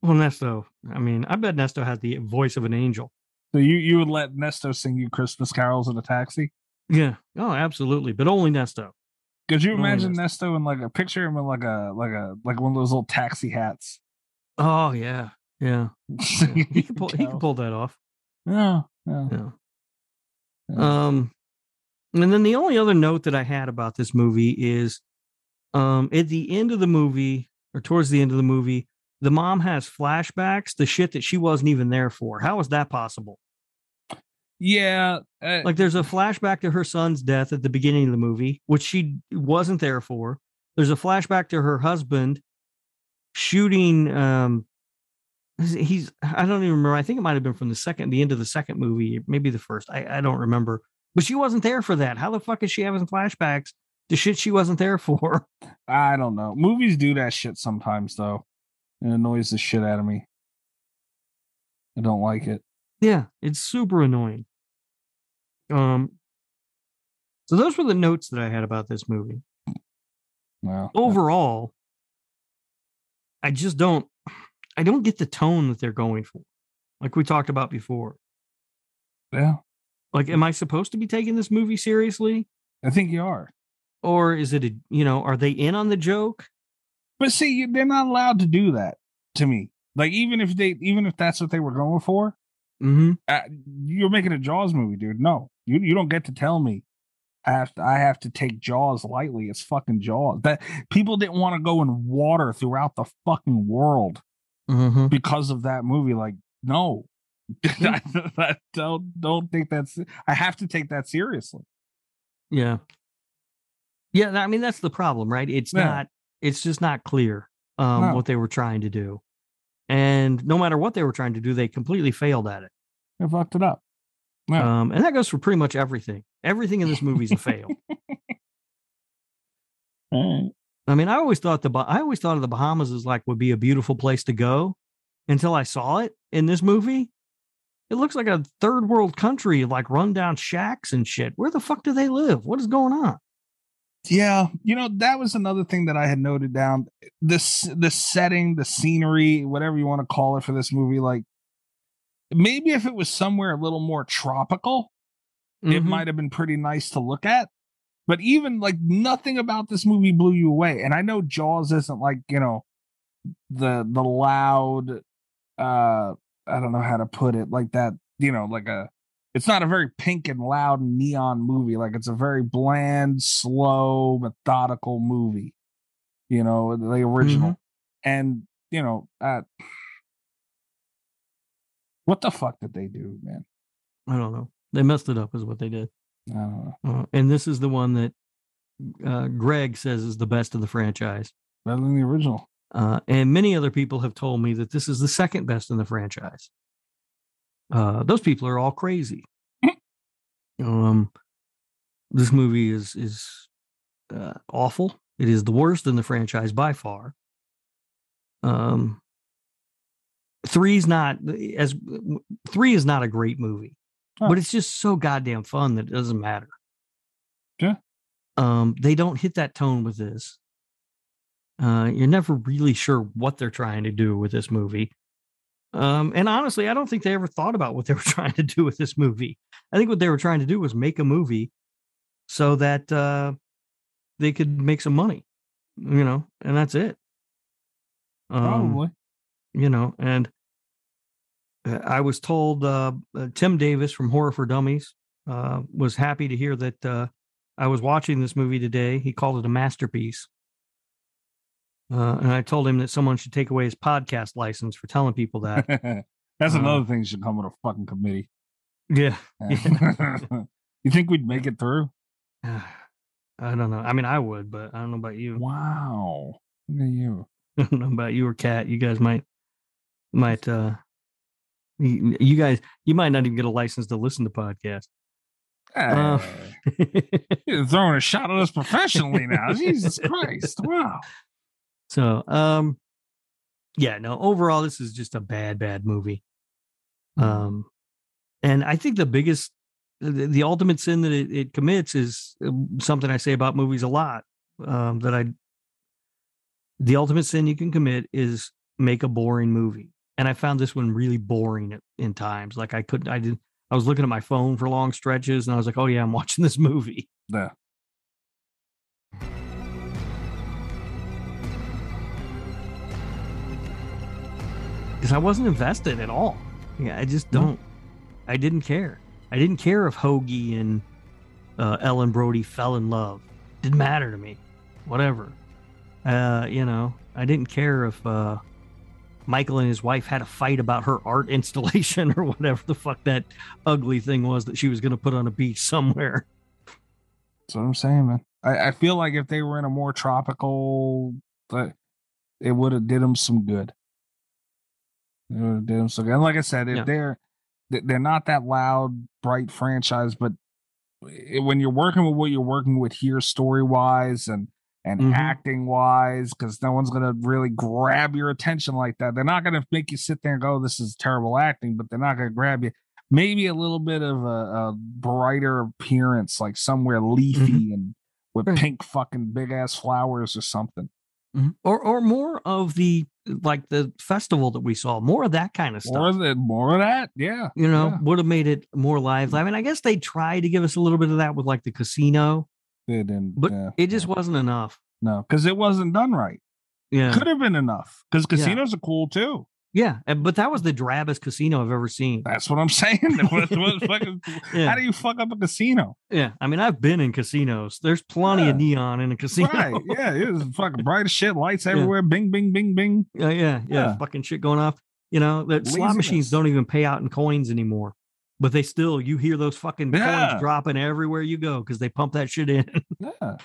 Well, Nesto. I mean, I bet Nesto has the voice of an angel. So you you would let Nesto sing you Christmas carols in a taxi? Yeah. Oh, absolutely. But only Nesto. Could you Only imagine Nesto in like a picture him in like a like a like one of those little taxi hats? Oh yeah, yeah. (laughs) Singing He could pull. He could pull that off. Yeah, yeah. Yeah. Yeah. Um, and then the only other note that I had about this movie is, um, at the end of the movie or towards the end of the movie, the mom has flashbacks, the shit that she wasn't even there for. How is that possible? Yeah, uh, Like, there's a flashback to her son's death at the beginning of the movie, which she wasn't there for. There's a flashback to her husband shooting. Um, he's I don't even remember. I think it might have been from the second, the end of the second movie, maybe the first. I, I don't remember. But she wasn't there for that. How the fuck is she having flashbacks to shit she wasn't there for? I don't know. Movies do that shit sometimes though. It annoys the shit out of me. I don't like it. Yeah, it's super annoying. Um, so those were the notes that I had about this movie. No. Overall, I just don't, I don't get the tone that they're going for, like we talked about before. Yeah. Like, am I supposed to be taking this movie seriously, I think you are. or is it a, you know, are they in on the joke? But see, they're not allowed to do that to me. Like even if they even if that's what they were going for, Mm-hmm. uh, you're making a Jaws movie, dude. No, you you don't get to tell me I have to I have to take Jaws lightly. It's fucking Jaws. That people didn't want to go in water throughout the fucking world Mm-hmm. because of that movie. Like, no, (laughs) I, I don't don't think that's. I have to take that seriously. Yeah. Yeah, I mean that's the problem, right? It's Yeah. not it's just not clear um No. what they were trying to do. And no matter what they were trying to do, they completely failed at it. They fucked it up. Um and that goes for pretty much everything. Everything in this movie is a fail. (laughs) Right. I mean, I always thought the I always thought of the Bahamas as like would be a beautiful place to go until I saw it in this movie. It looks like a third world country, like rundown shacks and shit. Where the fuck do they live? What is going on? Yeah, you know that was another thing that I had noted down. This the setting, the scenery, whatever you want to call it for this movie. Like maybe if it was somewhere a little more tropical, it Mhm. might have been pretty nice to look at. But even like nothing about this movie blew you away. And I know Jaws isn't like you know the the loud. uh I don't know how to put it like that. You know, like a it's not a very pink and loud and neon movie. Like it's a very bland, slow, methodical movie. You know, the original. And you know, uh, what the fuck did they do, man? I don't know. They messed it up, is what they did. I don't know. Uh, and this is the one that uh, Greg says is the best of the franchise. Better than the original. Uh, and many other people have told me that this is the second best in the franchise. Uh, those people are all crazy. um, this movie is is uh, awful. It is the worst in the franchise by far. Um, three's not as three is not a great movie, Huh. but it's just so goddamn fun that it doesn't matter. Yeah. Um, they don't hit that tone with this. Uh, you're never really sure what they're trying to do with this movie. Um, and honestly, I don't think they ever thought about what they were (laughs) trying to do with this movie. I think what they were trying to do was make a movie so that uh, they could make some money, you know, and that's it. Um, Probably. you know, and uh, I was told uh, uh, Tim Davis from Horror for Dummies uh, was happy to hear that uh, I was watching this movie today. He called it a masterpiece. Uh, and I told him that someone should take away his podcast license for telling people (laughs) that. That's Uh, another thing that should come with a fucking committee. yeah. (laughs) you think we'd make it through? (sighs) I don't know. I mean, I would, but I don't know about you. Wow. Look at you. (laughs) I don't know about you or Cat. You guys might, might, uh, you, you guys, you might not even get a license to listen to podcasts. Uh, You're throwing a shot at us professionally now. Jesus Christ. Wow. So, um, yeah, no, overall, this is just a bad, bad movie. Um, and I think the biggest, the, the ultimate sin that it, it commits is um, something I say about movies a lot. Um, that I, the ultimate sin you can commit is make a boring movie. And I found this one really boring at, in times. Like I couldn't, I didn't. I was looking at my phone for long stretches and I was like, oh yeah, I'm (laughs) watching this movie. Yeah. Because I wasn't invested at all. Yeah, I just don't. I didn't care. I didn't care if Hoagie and uh, Ellen Brody fell in love. Didn't matter to me. Whatever. Uh, you know, I didn't care if uh, Michael and his wife had a fight about her art (laughs) installation or whatever the fuck that ugly thing was that she was going to put on a beach somewhere. That's what I'm saying, man. I, I feel like if they were in a more tropical, but it would have did them some good. It would have did them some good. And like I said, if Yeah. they're they- they're not that loud, bright franchise, but when you're working with what you're working with here, story wise and and Mhm. acting wise, because no one's gonna really grab your attention like that. They're not gonna make you sit there and go, "This is terrible acting," but they're not gonna grab you. Maybe a little bit of a, a brighter appearance, like somewhere leafy and with Right. pink fucking big ass flowers or something. Mhm. Or or more of the like the festival that we saw, more of that kind of stuff. More of that, more of that, yeah. you know, yeah. would have made it more lively. I mean, I guess they tried to give us a little bit of that with like the casino, They didn't, but yeah, it just wasn't enough. no, because it wasn't done right. Yeah. Could have been enough because Yeah. casinos are cool too. Yeah. But that was the drabbest casino I've ever seen. That's what I'm saying. (laughs) What- what fucking- (laughs) Yeah. How do you fuck up a casino? Yeah. I mean, I've been in casinos. There's plenty of neon in a casino. Right? Yeah, it was (laughs) fucking bright as shit, lights everywhere, bing, bing, bing, bing. Yeah, yeah, yeah, Yeah. Fucking shit going off. You know, that slot machines don't even pay out in coins anymore. But they still, you hear those fucking Yeah. coins dropping everywhere you go because they pump that shit in. Yeah.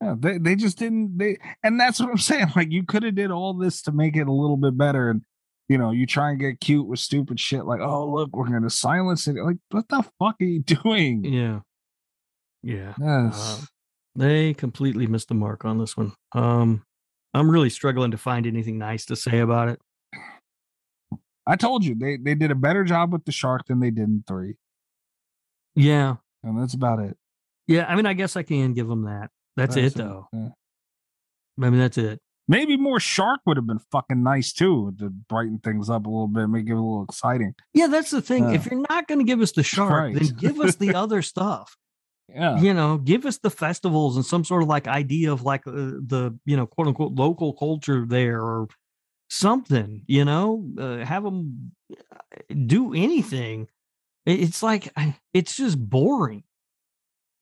Yeah, they, they just didn't they and that's what I'm saying. Like you could have did all this to make it a little bit better and you know, you try and get cute with stupid shit like, oh look, we're gonna silence it. Like, what the fuck are you (laughs) doing? yeah. Yeah. Yes. Uh, they completely missed the mark on this one. Um, I'm really struggling to find anything nice to say about it. I told you they they did a better job with the shark than they did in three. Yeah. And that's about it. Yeah. I mean, I guess I can give them that. That's, it, though. Yeah. I mean, that's it. Maybe more shark would have been fucking nice too to brighten things up a little bit, make it a little exciting. Yeah, that's the thing. If you're not going to give us the shark, Right. then give us the (laughs) other stuff. Yeah. You know, give us the festivals and some sort of like idea of like uh, the you know quote unquote local culture there or something. You know, uh, have them do anything. It's like it's just boring.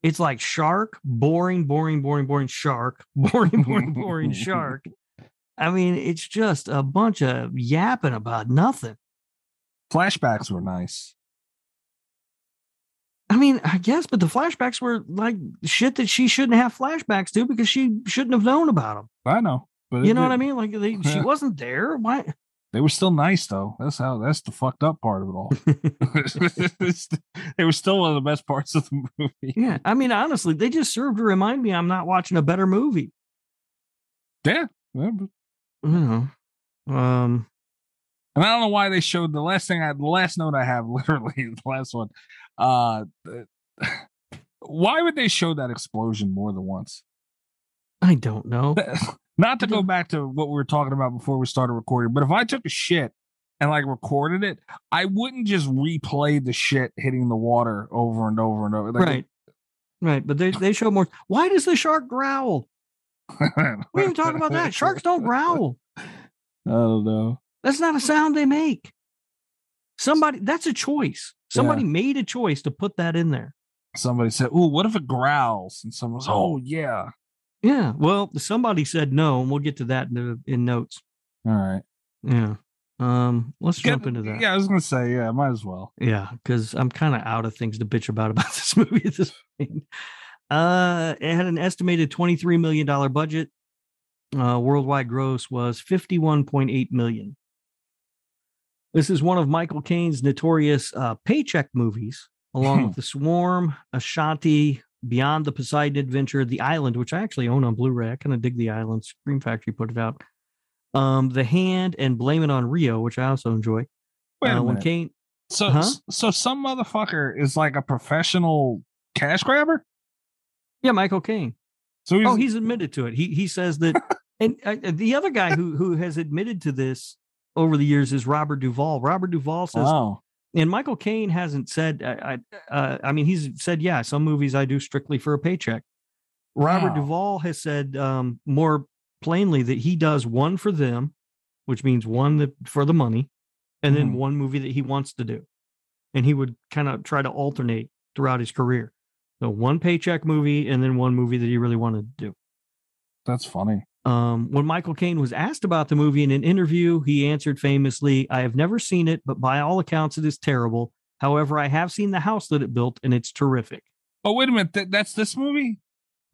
It's like shark, boring, boring, boring, boring, shark, (laughs) boring, boring, boring, shark. (laughs) I mean, it's just a bunch of yapping about nothing. Flashbacks were nice. I mean, I guess, but the flashbacks were like shit that she shouldn't have flashbacks to because she shouldn't have known about them. I know. But You know what I mean? Like they, she (laughs) wasn't there. Why? They were still nice though. That's how that's the fucked up part of it all. (laughs) (laughs) they were still one of the best parts of the movie. Yeah, I mean, honestly, they just served to remind me I'm not watching a better movie. Yeah. You know, Um, And I don't know why they showed the last thing I the last note I have (laughs) literally the last one. Uh (sighs) why would they show that explosion more than once? I don't know. Not to go mm-hmm. back to what we were talking about before we started recording, but if I took a shit and like recorded it, I wouldn't just replay the shit hitting the water over and over and over. Like, right. Right. But they, they show more. Why does the shark growl? (laughs) We even talk about that. Sharks don't growl. I don't know. That's not a sound they make. Somebody, that's a choice. Somebody made a choice to put that in there. Somebody said, "Ooh, what if it growls?" And someone was, "Oh yeah." Yeah. Well, somebody said no, and we'll get to that in, the, in notes. All right. Yeah. Um, let's Get- jump into that. Yeah, I was gonna say, yeah, might as well. Yeah, because I'm kind of out of things to bitch about about (laughs) this movie at this point. Uh, it had an estimated $23 million budget. Uh, worldwide gross was 51.8 million. This is one of Michael Caine's notorious uh, paycheck movies, along with The Swarm, Ashanti, Beyond the Poseidon Adventure, The Island, which I actually own on Blu-ray. I kind of dig The Island. Scream Factory put it out. Um, The Hand and Blame It on Rio, which I also enjoy. Wait Uh, minute. Caine, So, Huh? so some motherfucker is like a professional cash grabber. yeah, Michael Caine. So he's, oh, he's admitted to it. He he says that, (laughs) and uh, the other guy who who has admitted to this over the years is Robert Duvall. Robert Duvall says, oh, and Michael Caine hasn't said. I I, uh, I mean, he's said, yeah, some movies I do strictly for a paycheck. Robert Wow. Duvall has said um, more plainly that he does one for them, which means one that for the money, and then Mhm. one movie that he wants to do, and he would kind of try to alternate throughout his career. So one paycheck movie, and then one movie that he really wanted to do. that's funny. Um, when Michael Caine was asked about the movie in an interview, he answered famously, I have never seen it, but by all accounts, it is terrible. However, I have seen the house that it built, and it's terrific. Oh, wait a minute. Th- that's this movie.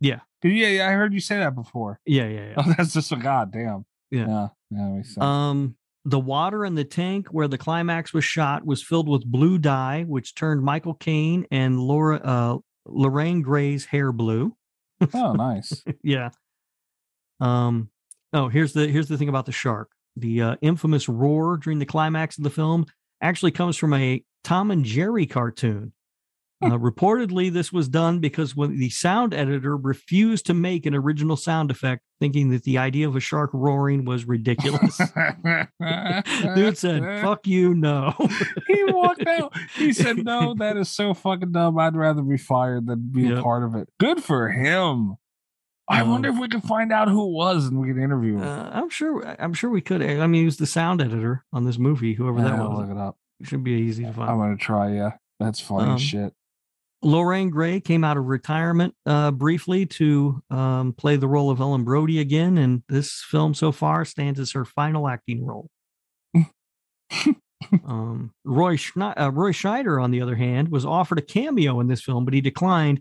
Yeah. Yeah, yeah, I heard you say that before. Yeah, yeah, yeah. Oh, (laughs) that's just a goddamn. Yeah. yeah, yeah. Um, the water in the tank where the climax was shot was filled with blue dye, which turned Michael Caine and Laura uh, Lorraine Gray's hair blue. oh, nice. (laughs) yeah. Um. Oh, here's the here's the thing about the shark. The uh, infamous roar during the climax of the film actually comes from a Tom and Jerry cartoon. Uh, reportedly, this was done because when the sound editor refused to make an original sound effect, thinking that the idea of a shark roaring was ridiculous. (laughs) Dude said, "Fuck you, no." (laughs) he walked out. He said, "No, that is so fucking dumb. I'd rather be fired than be a part of it." Good for him. I Um, wonder if we could find out who it was and we could interview him. Uh, I'm sure. I'm sure we could. I mean, he was the sound editor on this movie. Whoever that Yeah, I'll was, look it up. should be easy to find. I'm gonna try. Yeah, that's funny Um, shit. Lorraine Gray came out of retirement uh, briefly to um, play the role of Ellen Brody again, and this film so far stands as her final acting role. (laughs) um, Roy Schne- uh, Roy Schneider, on the other hand, was offered a cameo in this film, but he declined,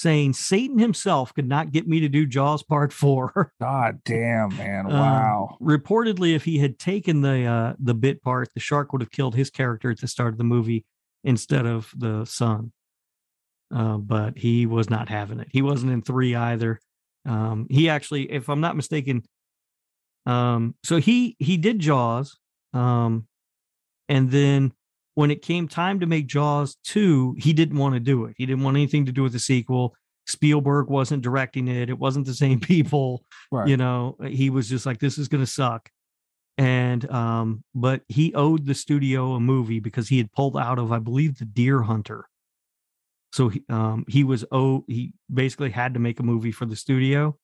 saying Satan himself could not get me to do Jaws Part Four. (laughs) God damn, man! Um, Wow. reportedly, if he had taken the uh, the bit part, the shark would have killed his character at the start of the movie instead of the son. Uh, but he was not having it. He wasn't in three either. Um, he actually, if I'm not mistaken, um, so he he did Jaws, um, and then when it came time to make Jaws two, he didn't want to do it. He didn't want anything to do with the sequel. Spielberg wasn't directing it. It wasn't the same (laughs) people Right. you know he was just like this is going to suck and um but he owed the studio a movie because he had pulled out of i believe the deer hunter so he, um he was oh he basically had to make a movie for the studio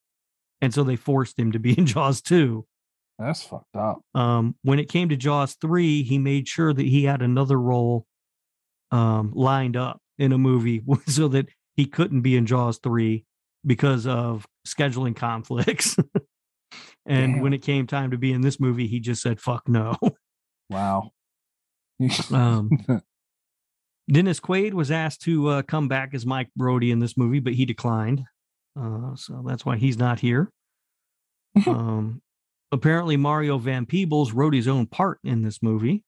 and so they forced him to be in (laughs) jaws 2 That's fucked up. um when it came to jaws 3 he made sure that he had another role um lined up in a movie (laughs) so that he couldn't be in jaws 3 because of scheduling conflicts (laughs) and Damn. when it came time to be in this movie he just said fuck no Wow. um (laughs) dennis quaid was asked to uh, come back as mike brody in this movie but he declined uh, so that's why he's not here um apparently mario van peebles wrote his own part in this movie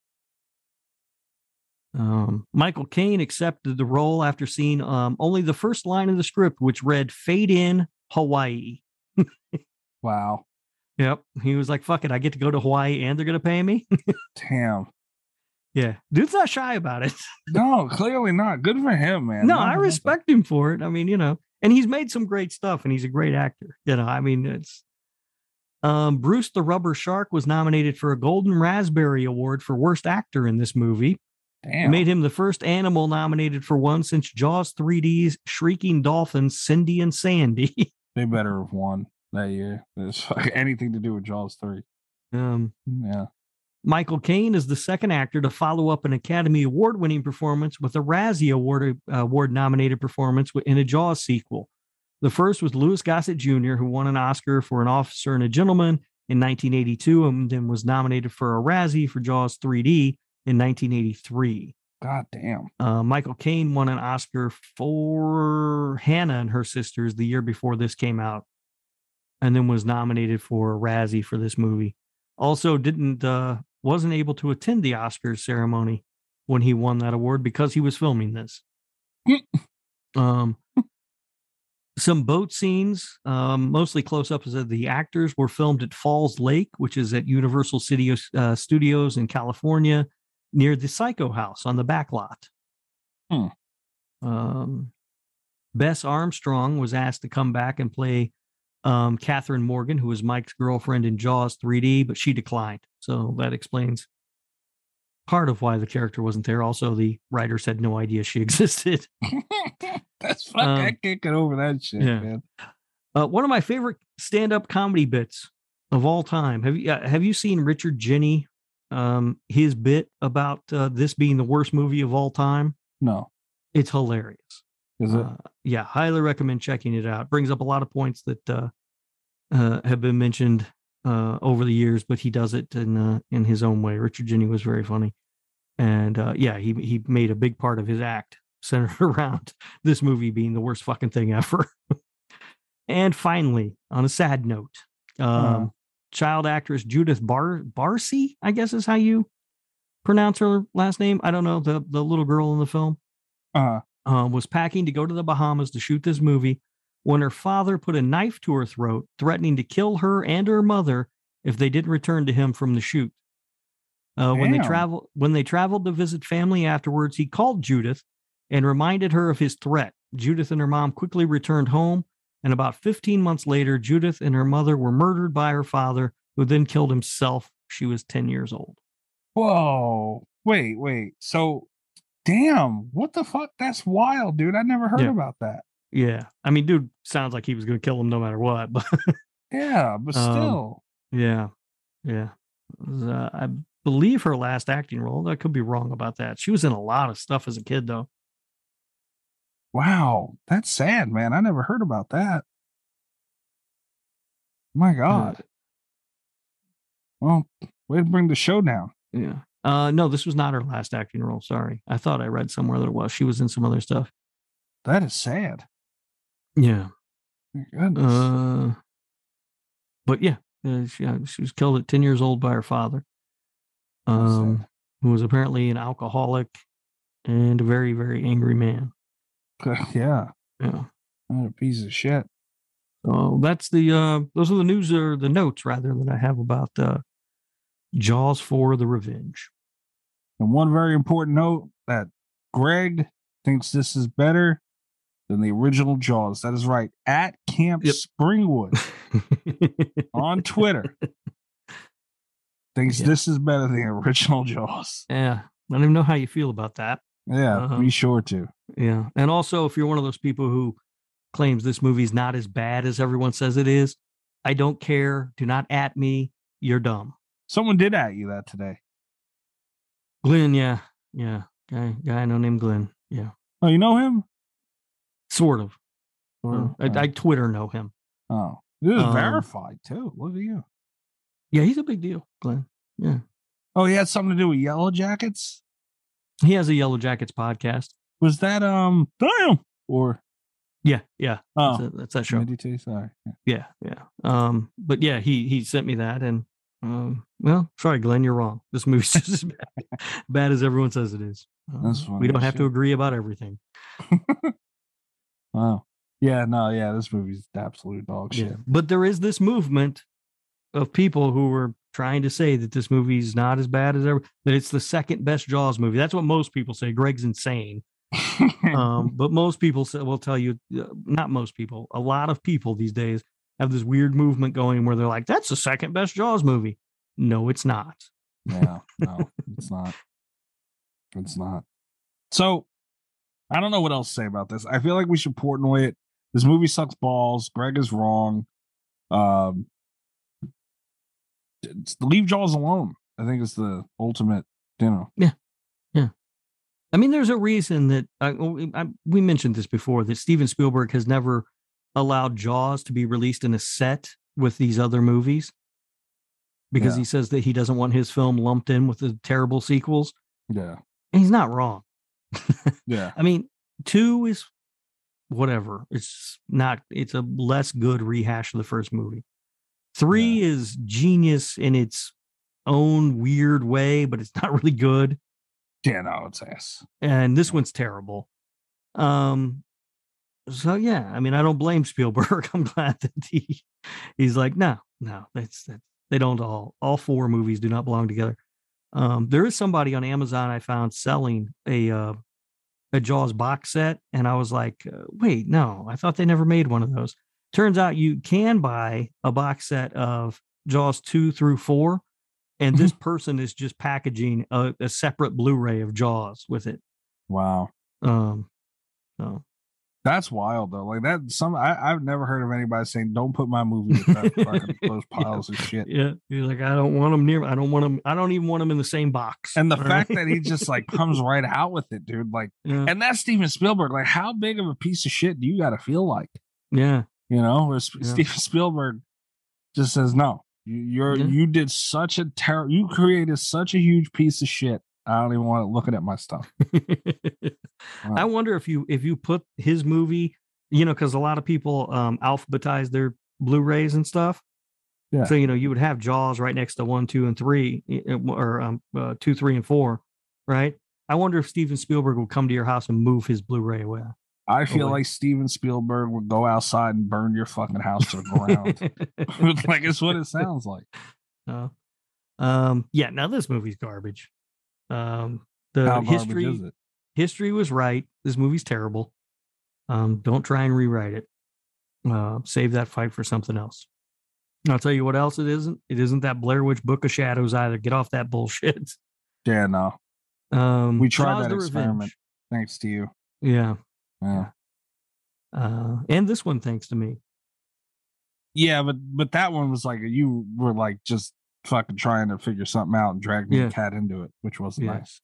um, Michael Caine accepted the role after seeing um, only the first line of the script, which read "Fade in Hawaii." (laughs) wow. Yep. He was like, fuck it. I get to go to Hawaii and they're going to pay me. (laughs) Damn. yeah. Dude's not shy about it. (laughs) No, clearly not. Good for him, man. no, Not I respect him for it. I mean, you know, and he's made some great stuff and he's a great actor. You know, I mean, it's um Bruce the Rubber Shark was nominated for a Golden Raspberry Award for Worst Actor in this movie. It Damn. made him the first animal nominated for one since Jaws 3D's Shrieking Dolphins, Cindy and Sandy. (laughs) They better have won that year. It's fuck- anything to do with Jaws 3. um, Yeah. Michael Caine is the second actor to follow up an Academy Award winning performance with a Razzie Award uh, award nominated performance in a Jaws sequel. The first was Louis Gossett Jr., who won an Oscar for an officer and a gentleman in 1982 and then was nominated for a Razzie for Jaws 3D in 1983. God damn. Uh, Michael Caine won an Oscar for Hannah and Her Sisters the year before this came out, and then was nominated for a Razzie for this movie. Also, didn't uh, wasn't able to attend the Oscars ceremony when he won that award because he was filming this. (laughs) um, some boat scenes, um, mostly close ups of the actors, were filmed at Falls Lake, which is at Universal City uh, Studios in California near the Psycho House on the back lot. Hmm. Um, Bess Armstrong was asked to come back and play um, Catherine Morgan, who was Mike's girlfriend in Jaws 3D, but she declined. So that explains part of why the character wasn't there. Also, the writers had no idea she (laughs) existed. (laughs) (laughs) That's fuck. I Um, can't get over that shit, yeah. man. Uh, one of my favorite stand-up comedy bits of all time. Have you uh, have you seen Richard Jeni? Um, his bit about uh, this being the worst movie of all time. No. It's hilarious. Is it? Uh, yeah, highly recommend checking it out. Brings up a lot of points that uh, uh, have been mentioned uh, over the years, but he does it in uh, in his own way. Richard Jeni was very funny, and uh, yeah, he he made a big part of his act centered (laughs) around this movie being the worst fucking thing ever. (laughs) and finally, on a sad note, um, Uh-huh. child actress Judith Bar Barsi, I guess is how you pronounce her last name. I don't know the the little girl in the film Uh, um, was packing to go to the Bahamas to shoot this movie when her father put a knife to her throat, threatening to kill her and her mother if they didn't return to him from the shoot. Uh, when they travel when they traveled to visit family afterwards, he called Judith and reminded her of his threat. Judith and her mom quickly returned home, and about 15 months later, Judith and her mother were murdered by her father, who then killed himself. She was 10 years old. whoa. Wait, wait. So, damn. What the fuck? That's wild, dude. I never heard Yeah. about that. Yeah, I mean, dude, sounds like he was going to kill him no matter what, (laughs) but. Yeah, but Um, still. Yeah, yeah. Was, uh, I believe her last acting role. I could be wrong about that. She was in a lot of stuff as a kid, though. Wow. That's sad, man. I never heard about that. My God. Well, way to bring the show down. Yeah. Uh, no, this was not her last acting role. Sorry, I thought I read somewhere that it was. She was in some other stuff. That is sad. Yeah. My goodness. Uh, but yeah, uh, she, uh, she was killed at ten years old by her father, um, who was apparently an alcoholic and a very, very angry man. Yeah. Yeah. What a piece of shit. So that's the uh those are the news or the notes rather that I have about uh Jaws 4 the Revenge. And one very important note that Greg thinks this is better than the original Jaws. That is right. At Camp Yep. Springwood (laughs) on Twitter thinks Yeah. this is better than the original Jaws. yeah. I don't even know how you feel about that. Yeah, Uh-huh. be sure to. Yeah. And also if you're one of those people who claims this movie's not as bad as everyone says it is, I don't care. Do not at me. You're dumb. Someone did at you that today. Glenn, yeah. Yeah. Guy guy I know named Glenn. Yeah. Oh, you know him? Sort of. Oh, I. I Twitter know him. Oh, this is Um, verified too. Look at you. Yeah, he's a big deal, Glenn. Yeah. Oh, he had something to do with Yellow Jackets. He has a Yellow Jackets podcast. Was that um? Damn. Or Yeah, yeah. oh, That's, a- that's that show. Sorry. Yeah. Yeah, yeah. Um, but yeah, he he sent me that, and um, well, sorry, Glenn, you're wrong. This movie's (laughs) just as bad, bad as everyone says it is. Um, That's funny we don't have to agree about everything. (laughs) Wow. Yeah. No. Yeah. This movie's absolute dog shit. Yeah. But there is this movement of people who were trying to say that this movie is not as bad as ever, that it's the second best Jaws movie. That's what most people say. Greg's insane. um, (laughs) but most people say, will tell you, uh, not most people, a lot of people these days have this weird movement going where they're like, that's the second best Jaws movie. No, it's not. yeah, (laughs) no, it's not. It's not. So I don't know what else to say about this. I feel like we should Portnoy it. This movie sucks balls. Greg is wrong. Um, leave Jaws alone. I think it's the ultimate, you know. Yeah, yeah. I mean, there's a reason that uh, I, I, we mentioned this before that Steven Spielberg has never allowed Jaws to be released in a set with these other movies because Yeah. he says that he doesn't want his film lumped in with the terrible sequels. Yeah, And he's not wrong. (laughs) yeah, I mean, two is whatever. It's not, it's a less good rehash of the first movie. Three is genius in its own weird way, but it's not (laughs) really good. yeah. No, it's ass. And this one's terrible. Um, so yeah, I mean, I don't blame Spielberg. (laughs) I'm glad that he he's like, no, no, that's that they don't all all four movies do not belong together. Um, there is somebody on Amazon I found selling a uh, a Jaws box set, and I was like, uh, wait, no, I thought they never made one of those. Turns out you can buy a box set of Jaws two through four, and this person is just packaging a, a separate Blu-ray of Jaws with it. Wow, Um, so that's wild though. Like that. Some I, I've never heard of anybody saying, "Don't put my movie that (laughs) those piles of shit." yeah, he's like, I don't want them near. I don't want them. I don't even want them in the same box. And the fact right? that he just like comes (laughs) right out with it, dude. Like, yeah, and that's Steven Spielberg. Like, how big of a piece of shit do you got to feel like? yeah, You know, where Sp- Yeah. Steven Spielberg just says, "No, you, you're Yeah. you did such a terror. You created such a huge piece of shit. I don't even want to looking at my stuff." (laughs) I wonder if you if you put his movie, you know, because a lot of people um alphabetize their Blu-rays and stuff. Yeah. So you know, you would have Jaws right next to one, two, and three, or um, uh, two, three, and four, right? I wonder if Steven Spielberg would come to your house and move his Blu-ray away. I feel Away. like Steven Spielberg would go outside and burn your fucking house to the ground. (laughs) (laughs) like it's what it sounds like. (laughs) No. Um, yeah, now this movie's garbage. Um, the garbage history is it? history was right. This movie's terrible. Um, don't try and rewrite it. Uh, save that fight for something else. And I'll tell you what else it isn't. It isn't that Blair Witch Book of Shadows either. Get off that bullshit. Yeah, no. Um, We tried that experiment. Revenge. Thanks to you. Yeah. Yeah. Uh, and this one, thanks to me. Yeah, but but that one was like you were like just fucking trying to figure something out and drag me Yeah. cat into it, which wasn't Yeah. nice.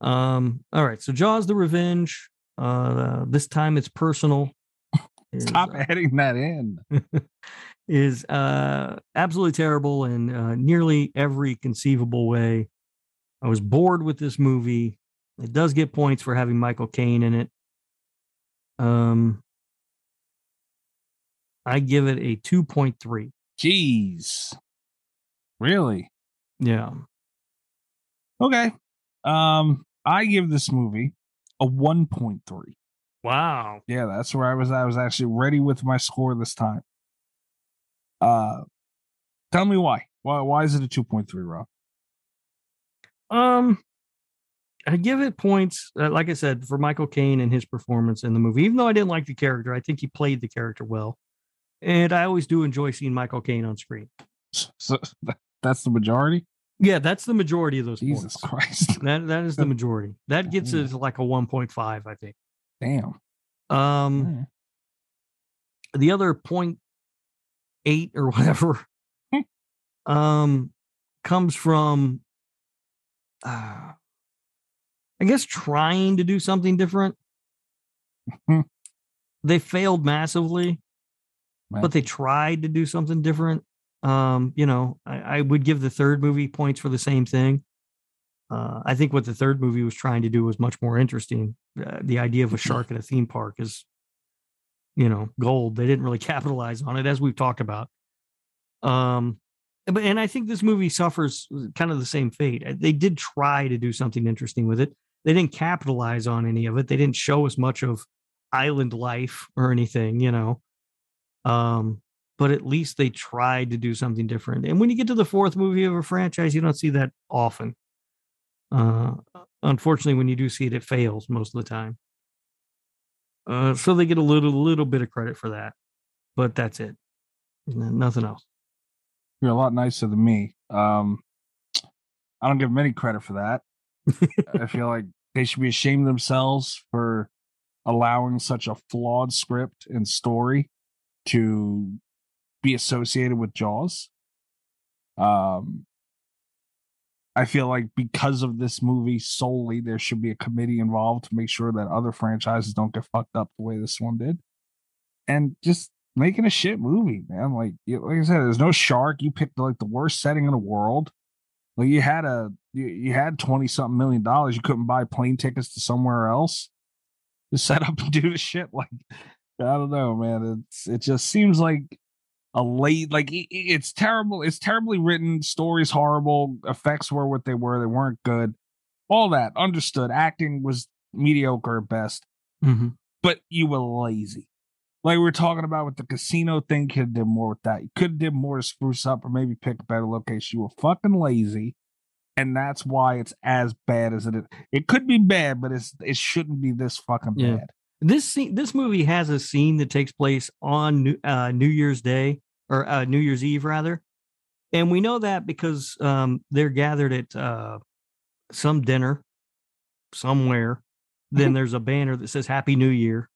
Um, all right. So Jaws the Revenge. Uh, this time it's personal. (laughs) Is, Stop uh, adding that in. (laughs) is uh, absolutely terrible in uh, nearly every conceivable way. I was bored with this movie. It does get points for having Michael Caine in it. Um, I give it a 2.3. Jeez. Really? Yeah. Okay. Um, I give this movie a 1.3. Wow. Yeah, that's where I was. I was actually ready with my score this time. Uh tell me why. Why why is it a 2.3, Rob? Um, I give it points, uh, like I said, for Michael Caine and his performance in the movie. Even though I didn't like the character, I think he played the character well. And I always do enjoy seeing Michael Caine on screen. So that's the majority? Yeah, that's the majority of those Jesus points. Christ. (laughs) That that is the majority. That gets us like a 1.5, I think. Damn. Um the other point eight or (laughs) whatever um comes from uh I guess trying to do something different. Hmm. they failed massively, Right. but they tried to do something different. Um, you know, I, I would give the third movie points for the same thing. Uh, I think what the third movie was trying to do was much more interesting. Uh, the idea of a shark at a theme park is, you know, gold. They didn't really (laughs) capitalize on it, as we've talked about. Um, but and I think this movie suffers kind of the same fate. Uh, They did try to do something interesting with it. They didn't capitalize on any of it. They didn't show us much of island life or anything, you know. Um, but at least they tried to do something different. And when you get to the fourth movie of a franchise, you don't see that often. Uh, unfortunately, when you do see it, it fails most of the time. Uh, so they get a little little bit of credit for that, but that's it. Nothing else. You're a lot nicer than me. Um, I don't give them any credit for that. (laughs) I feel like they should be ashamed themselves for allowing such a flawed script and story to be associated with Jaws. Um, I feel like because of this movie solely, there should be a committee involved to make sure that other franchises don't get fucked up the way this one did. And just making a shit movie, man. Like, like I said, there's no shark. You picked like the worst setting in the world. Like you had a you, you had twenty something million dollars. You couldn't buy plane tickets to somewhere else. to set (laughs) up and do the shit. Like I don't know, man. It's it just seems like a late like i- i- it's terrible. It's terribly written. Stories horrible. Effects were what they were. They weren't good. All that understood. Acting was mediocre at best. Mhm. But you were lazy. Like we were talking about with the casino thing, could have did more with that. You could have did more to spruce up or maybe pick a better location. You were fucking lazy. And that's why it's as bad as it is. It could be bad, but it's it shouldn't be this fucking Yeah. bad. This scene, this movie has a scene that takes place on New, uh, New Year's Day or uh, New Year's Eve rather, and we know that because um, they're gathered at uh, some dinner somewhere. Then there's a banner that says Happy New Year,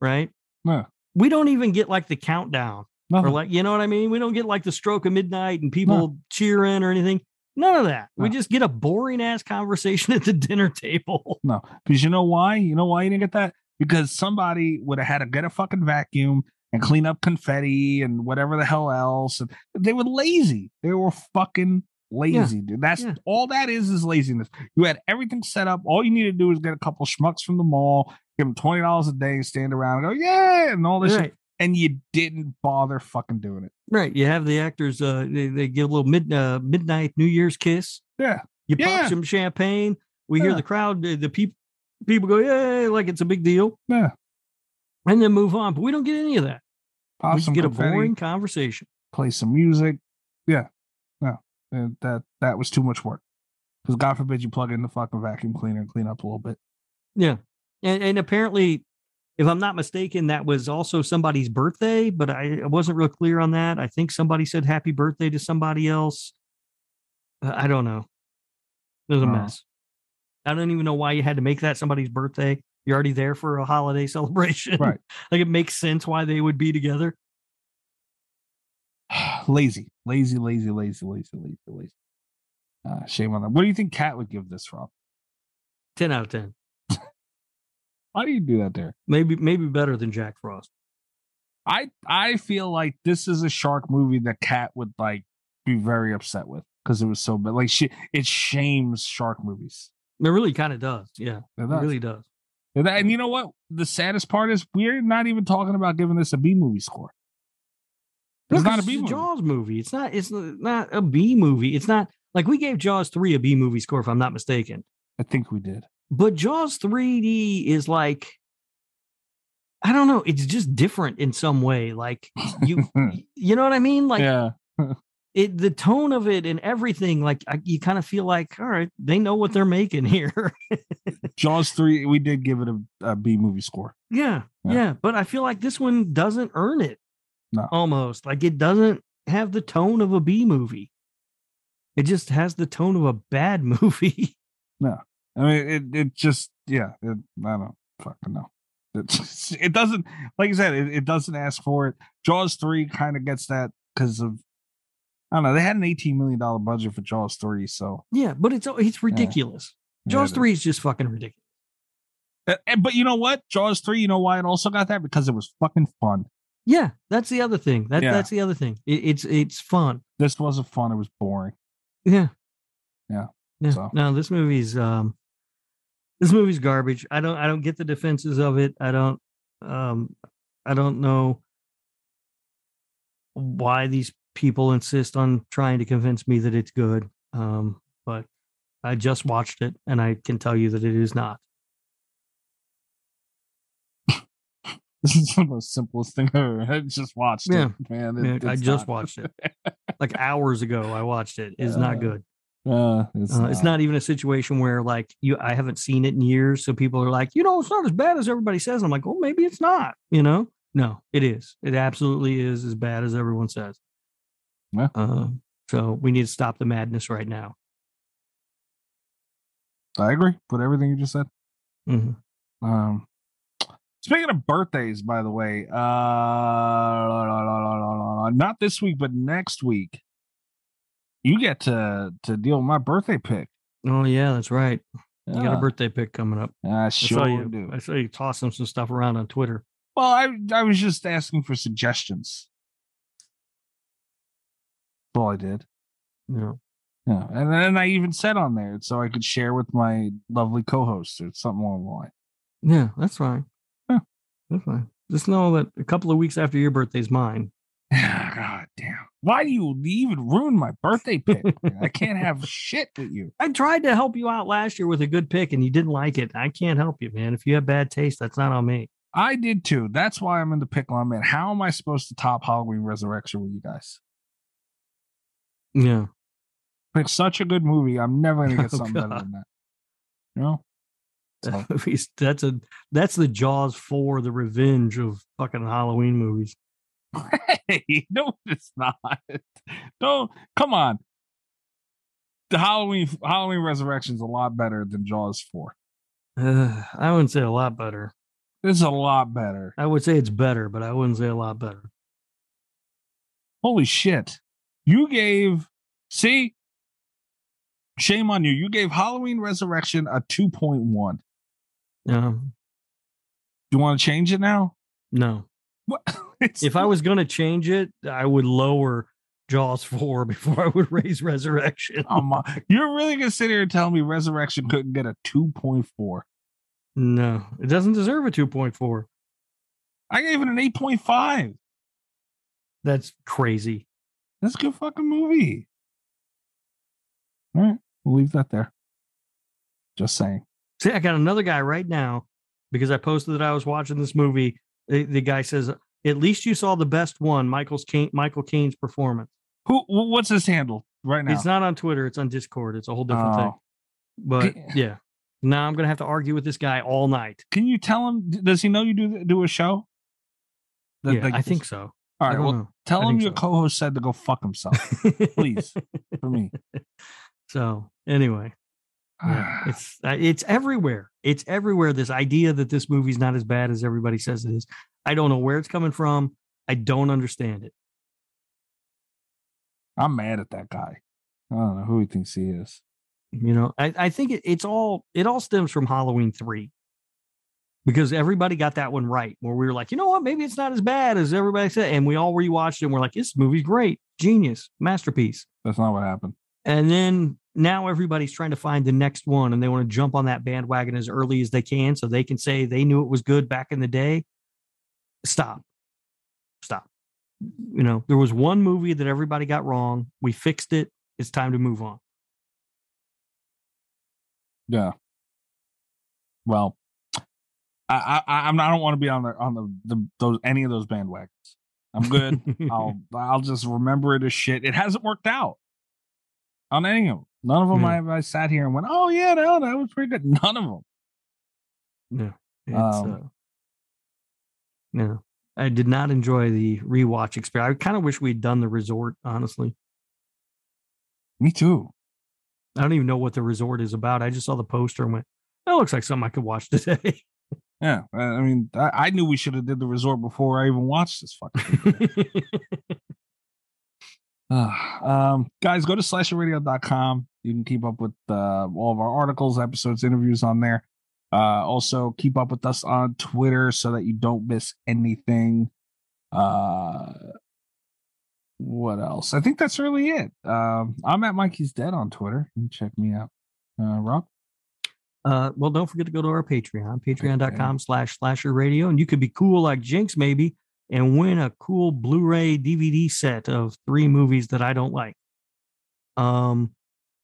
right? Yeah. We don't even get like the countdown or Nothing. like you know what I mean. We don't get like the stroke of midnight and people cheering or anything. None of that. We just get a boring ass conversation (laughs) at the dinner table. No, because you know why? You know why you didn't get that? Because somebody would have had to get a fucking vacuum and clean up confetti and whatever the hell else. And they were lazy. They were fucking lazy, dude. That's Yeah. all that is is laziness. You had everything set up. All you need to do is get a couple schmucks from the mall, give them twenty dollars a day, and stand around and go, yeah, and all this Right. shit. And you didn't bother fucking doing it. Right. You have the actors, uh, they, they give a little mid, uh, midnight New Year's kiss. Yeah. You Yeah. pop some champagne. We hear the crowd, the, the people, people go, yeah, like it's a big deal. Yeah. And then move on. But we don't get any of that. Pop we some get confetti, a boring conversation. play some music. Yeah. No. And that that was too much work. Because God forbid you plug in the fucking vacuum cleaner and clean up a little bit. Yeah. And, and apparently, if I'm not mistaken, that was also somebody's birthday, but I, I wasn't real clear on that. I think somebody said happy birthday to somebody else. Uh, I don't know. It was a Oh. mess. I don't even know why you had to make that somebody's birthday. You're already there for a holiday (laughs) celebration. Right. like it makes sense why they would be together. (sighs) lazy, lazy, lazy, lazy, lazy, lazy, lazy. Uh, shame on them. What do you think Cat would give this from? 10 out of 10. Why do you do that there? Maybe maybe better than Jack Frost. I I feel like this is a shark movie that Cat would like be very upset with because it was so bad. Like she, it shames shark movies. It really kind of does. Yeah. It It really does. And, that- and you know what? The saddest part is we're not even talking about giving this a B movie score. It's No, not a B it's movie. Jaws movie. It's not. It's not a B movie. It's not like we gave Jaws three a B movie score, if I'm not mistaken. I think we did. But Jaws 3D is like, I don't know. It's just different in some way. Like you, (laughs) you know what I mean? Like yeah. (laughs) it, the tone of it and everything. Like I, you kind of feel like, all right, they know what they're making here. (laughs) Jaws three, we did give it a, a B movie score. yeah, Yeah. yeah. But I feel like this one doesn't earn it. No. almost like it doesn't have the tone of a B movie. It just has the tone of a bad movie. No, I mean it. It just yeah. It, I don't fucking know. It, it doesn't like I said. It, it doesn't ask for it. Jaws three kind of gets that because of I don't know. They had an eighteen million dollar budget for Jaws three, so yeah, but it's it's ridiculous. Yeah, Jaws is. three is just fucking ridiculous. Uh, and- but you know what? Jaws three. You know why it also got that because it was fucking fun. Yeah, that's the other thing. That Yeah. that's the other thing. It, it's it's fun. This wasn't fun. It was boring. Yeah. Yeah, Yeah. so. No, this movie's um this movie's garbage. I don't I don't get the defenses of it. I don't um I don't know why these people insist on trying to convince me that it's good. Um but I just watched it and I can tell you that it is not. (laughs) This is the most simplest thing ever. I just watched Yeah. it, man. Yeah, I just not- watched it like hours ago. I watched it. It's not Uh, good. Uh, it's, Uh, it's not even a situation where like you I haven't seen it in years, so people are like, you know, it's not as bad as everybody says. I'm like, well, maybe it's not. You know, no, it is. It absolutely is as bad as everyone says. Yeah. Uh, so we need to stop the madness right now. I agree with everything you just said. Mhm. Um, speaking of birthdays, by the way, uh, not this week, but next week, you get to to deal with my birthday pick. Oh yeah, that's right. You got a birthday pick coming up. I I sure saw you. do. I saw you tossing some stuff around on Twitter. Well, I I was just asking for suggestions. That's all I did. Yeah. Yeah, and then I even said on there so I could share with my lovely co-host or something along the line. yeah, that's fine. Yeah. That's fine. Just know that a couple of weeks after your birthday's mine. (laughs) Ah, god damn! Why do you even ruin my birthday pick? (laughs) I can't have shit with you. I tried to help you out last year with a good pick and you didn't like it. I can't help you, man. If you have bad taste, that's not on me. I did too. That's why I'm in the pickle I'm in. How am I supposed to top Halloween Resurrection with you guys? Yeah. It's such a good movie. I'm never gonna get (laughs) Oh, something better than that. You know? (laughs) So, that's a that's the Jaws 4 the revenge of fucking Halloween movies. (laughs) hey, no, it's not. Don't come on. The Halloween Halloween Resurrection's a lot better than Jaws 4. Uh, (sighs) I wouldn't say a lot better. It's a lot better. I would say it's better, but I wouldn't say a lot better. Holy shit. You gave see shame on you. You gave Halloween Resurrection a 2.1. Um, You want to change it now? no. What? (laughs) If I was going to change it, I would lower Jaws 4 (laughs) before I would raise Resurrection. Oh my, you're really gonna sit here and tell me Resurrection couldn't get a 2.4. No, it doesn't deserve a 2.4. I gave it an 8.5. That's crazy. That's a good fucking movie. All right, we'll leave that there. Just saying. See, I got another guy right now because I posted that I was watching this movie. The, the guy says, "At least you saw the best one, Michael's Caine, Michael Caine's performance." Who? What's his handle right now? It's not on Twitter; it's on Discord. It's a whole different thing. Oh. But Can- yeah, now I'm gonna have to argue with this guy all night. Can you tell him? Does he know you do do a show? That- yeah, like I think so. All right. Well, know. tell him your so. co-host said to go fuck himself, please, (laughs) for me. So anyway, yeah, it's uh, it's everywhere. It's everywhere. This idea that this movie's not as bad as everybody says it is. I don't know where it's coming from. I don't understand it. I'm mad at that guy. I don't know who he thinks he is. You know, I, I think it, it's all it all stems from Halloween three. Because everybody got that one right, where we were like, you know what, maybe it's not as bad as everybody said. And we all rewatched it and we're like, this movie's great, genius, masterpiece. That's not what happened. And then now everybody's trying to find the next one and they want to jump on that bandwagon as early as they can so they can say they knew it was good back in the day. Stop. Stop. You know, there was one movie that everybody got wrong. We fixed it. It's time to move on. Yeah. Well, I I I'm not, I don't want to be on the on the, the those any of those bandwagons. I'm good. (laughs) I'll I'll just remember it as shit. It hasn't worked out on any of them. None of them Yeah. I, I sat here and went, oh yeah, no, that was pretty good. None of them. Yeah. It's, Um, uh, yeah. I did not enjoy the rewatch experience. I kind of wish we'd done the resort, honestly. Me too. I don't even know what the resort is about. I just saw the poster and went, that looks like something I could watch (laughs) today. Yeah, I I mean, I, I knew we should have did the resort before I even watched this fucking. (laughs) Ah, um, guys, go to slasherradio.com. You can keep up with uh, all of our articles, episodes, interviews on there. Uh, also, keep up with us on Twitter so that you don't miss anything. Uh, what else? I think that's really it. Um, I'm at Mikey's Dead on Twitter. You can check me out. Uh, Rob? Uh, well, don't forget to go to our Patreon, patreon.com slash slasher radio. And you could be cool like Jinx, maybe, and win a cool Blu-ray DVD set of three movies that I don't like. Um,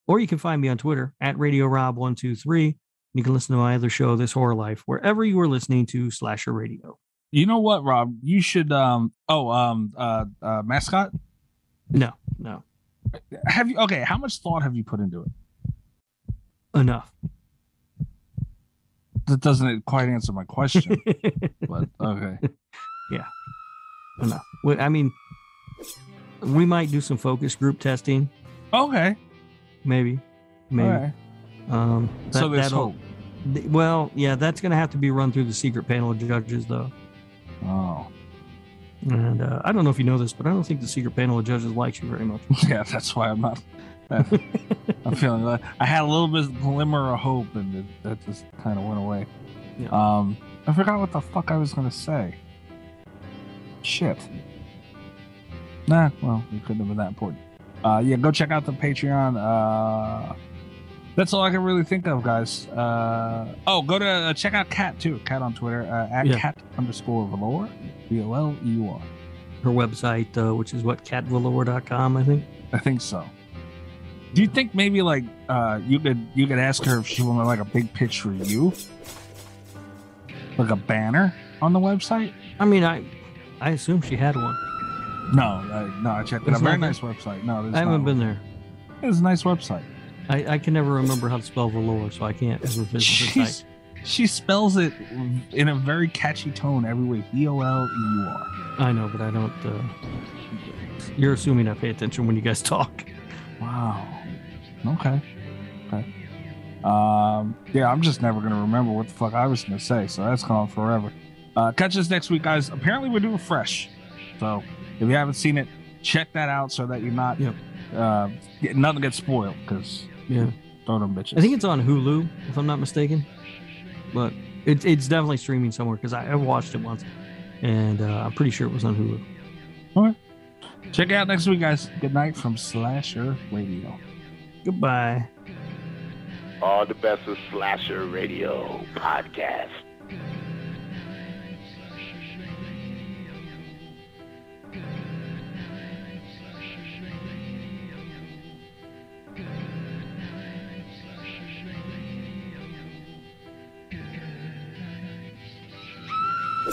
or you can find me on Twitter at Radio Rob123. You can listen to my other show, This Horror Life, wherever you are listening to Slasher Radio. You know what, Rob? You should. Um. Oh. Um. Uh. uh mascot. No. No. Have you? Okay. How much thought have you put into it? Enough. That doesn't quite answer my question. (laughs) but okay. Enough. I mean, we might do some focus group testing. Okay. Maybe. Maybe. Right. Um. so that- there's that'll- hope. Well, yeah, that's gonna have to be run through the secret panel of judges, though. Oh. And uh, I don't know if you know this, but I don't think the secret panel of judges likes you very much. (laughs) Yeah. That's why I'm not. (laughs) I'm feeling like I had a little bit of glimmer of hope, and it, that just kind of went away. Yeah. Um, I forgot what the fuck I was gonna say. Shit. Nah, well, it couldn't have been that important. Uh, yeah, go check out the Patreon. Uh, that's all I can really think of, guys. Uh, oh, go to uh, check out Cat too. Cat on Twitter uh, at Yeah. cat underscore voleur, V O L E U R. Her website, uh, which is what catvoleur.com, I think. I think so. Do you think maybe like uh you could you could ask her if she wanted like a big pitch for you, like a banner on the website? I mean, I I assume she had one. No, I, no, I checked it. There's out. Very nice website. No, there's I haven't not been one. there. It's a nice website. I, I can never remember how to spell voleur, so I can't ever visit the She's, site. she spells it in a very catchy tone every way. B O L E U R. I know, but I don't. Uh, you're assuming I pay attention when you guys talk. Wow. Okay. Okay. Um. Yeah, I'm just never gonna remember what the fuck I was gonna say, so that's gone forever. Uh, catch us next week, guys. Apparently, we're doing fresh, so if you haven't seen it, check that out so that you're not. Yep. Uh, get, nothing gets spoiled because Yeah, throw them bitches. I think it's on Hulu, if I'm not mistaken. But it's it's definitely streaming somewhere because I, I watched it once, and uh, I'm pretty sure it was on Hulu. All right. Check it out next week, guys. Good night from Slasher Radio. Goodbye. All the best of Slasher Radio podcast. you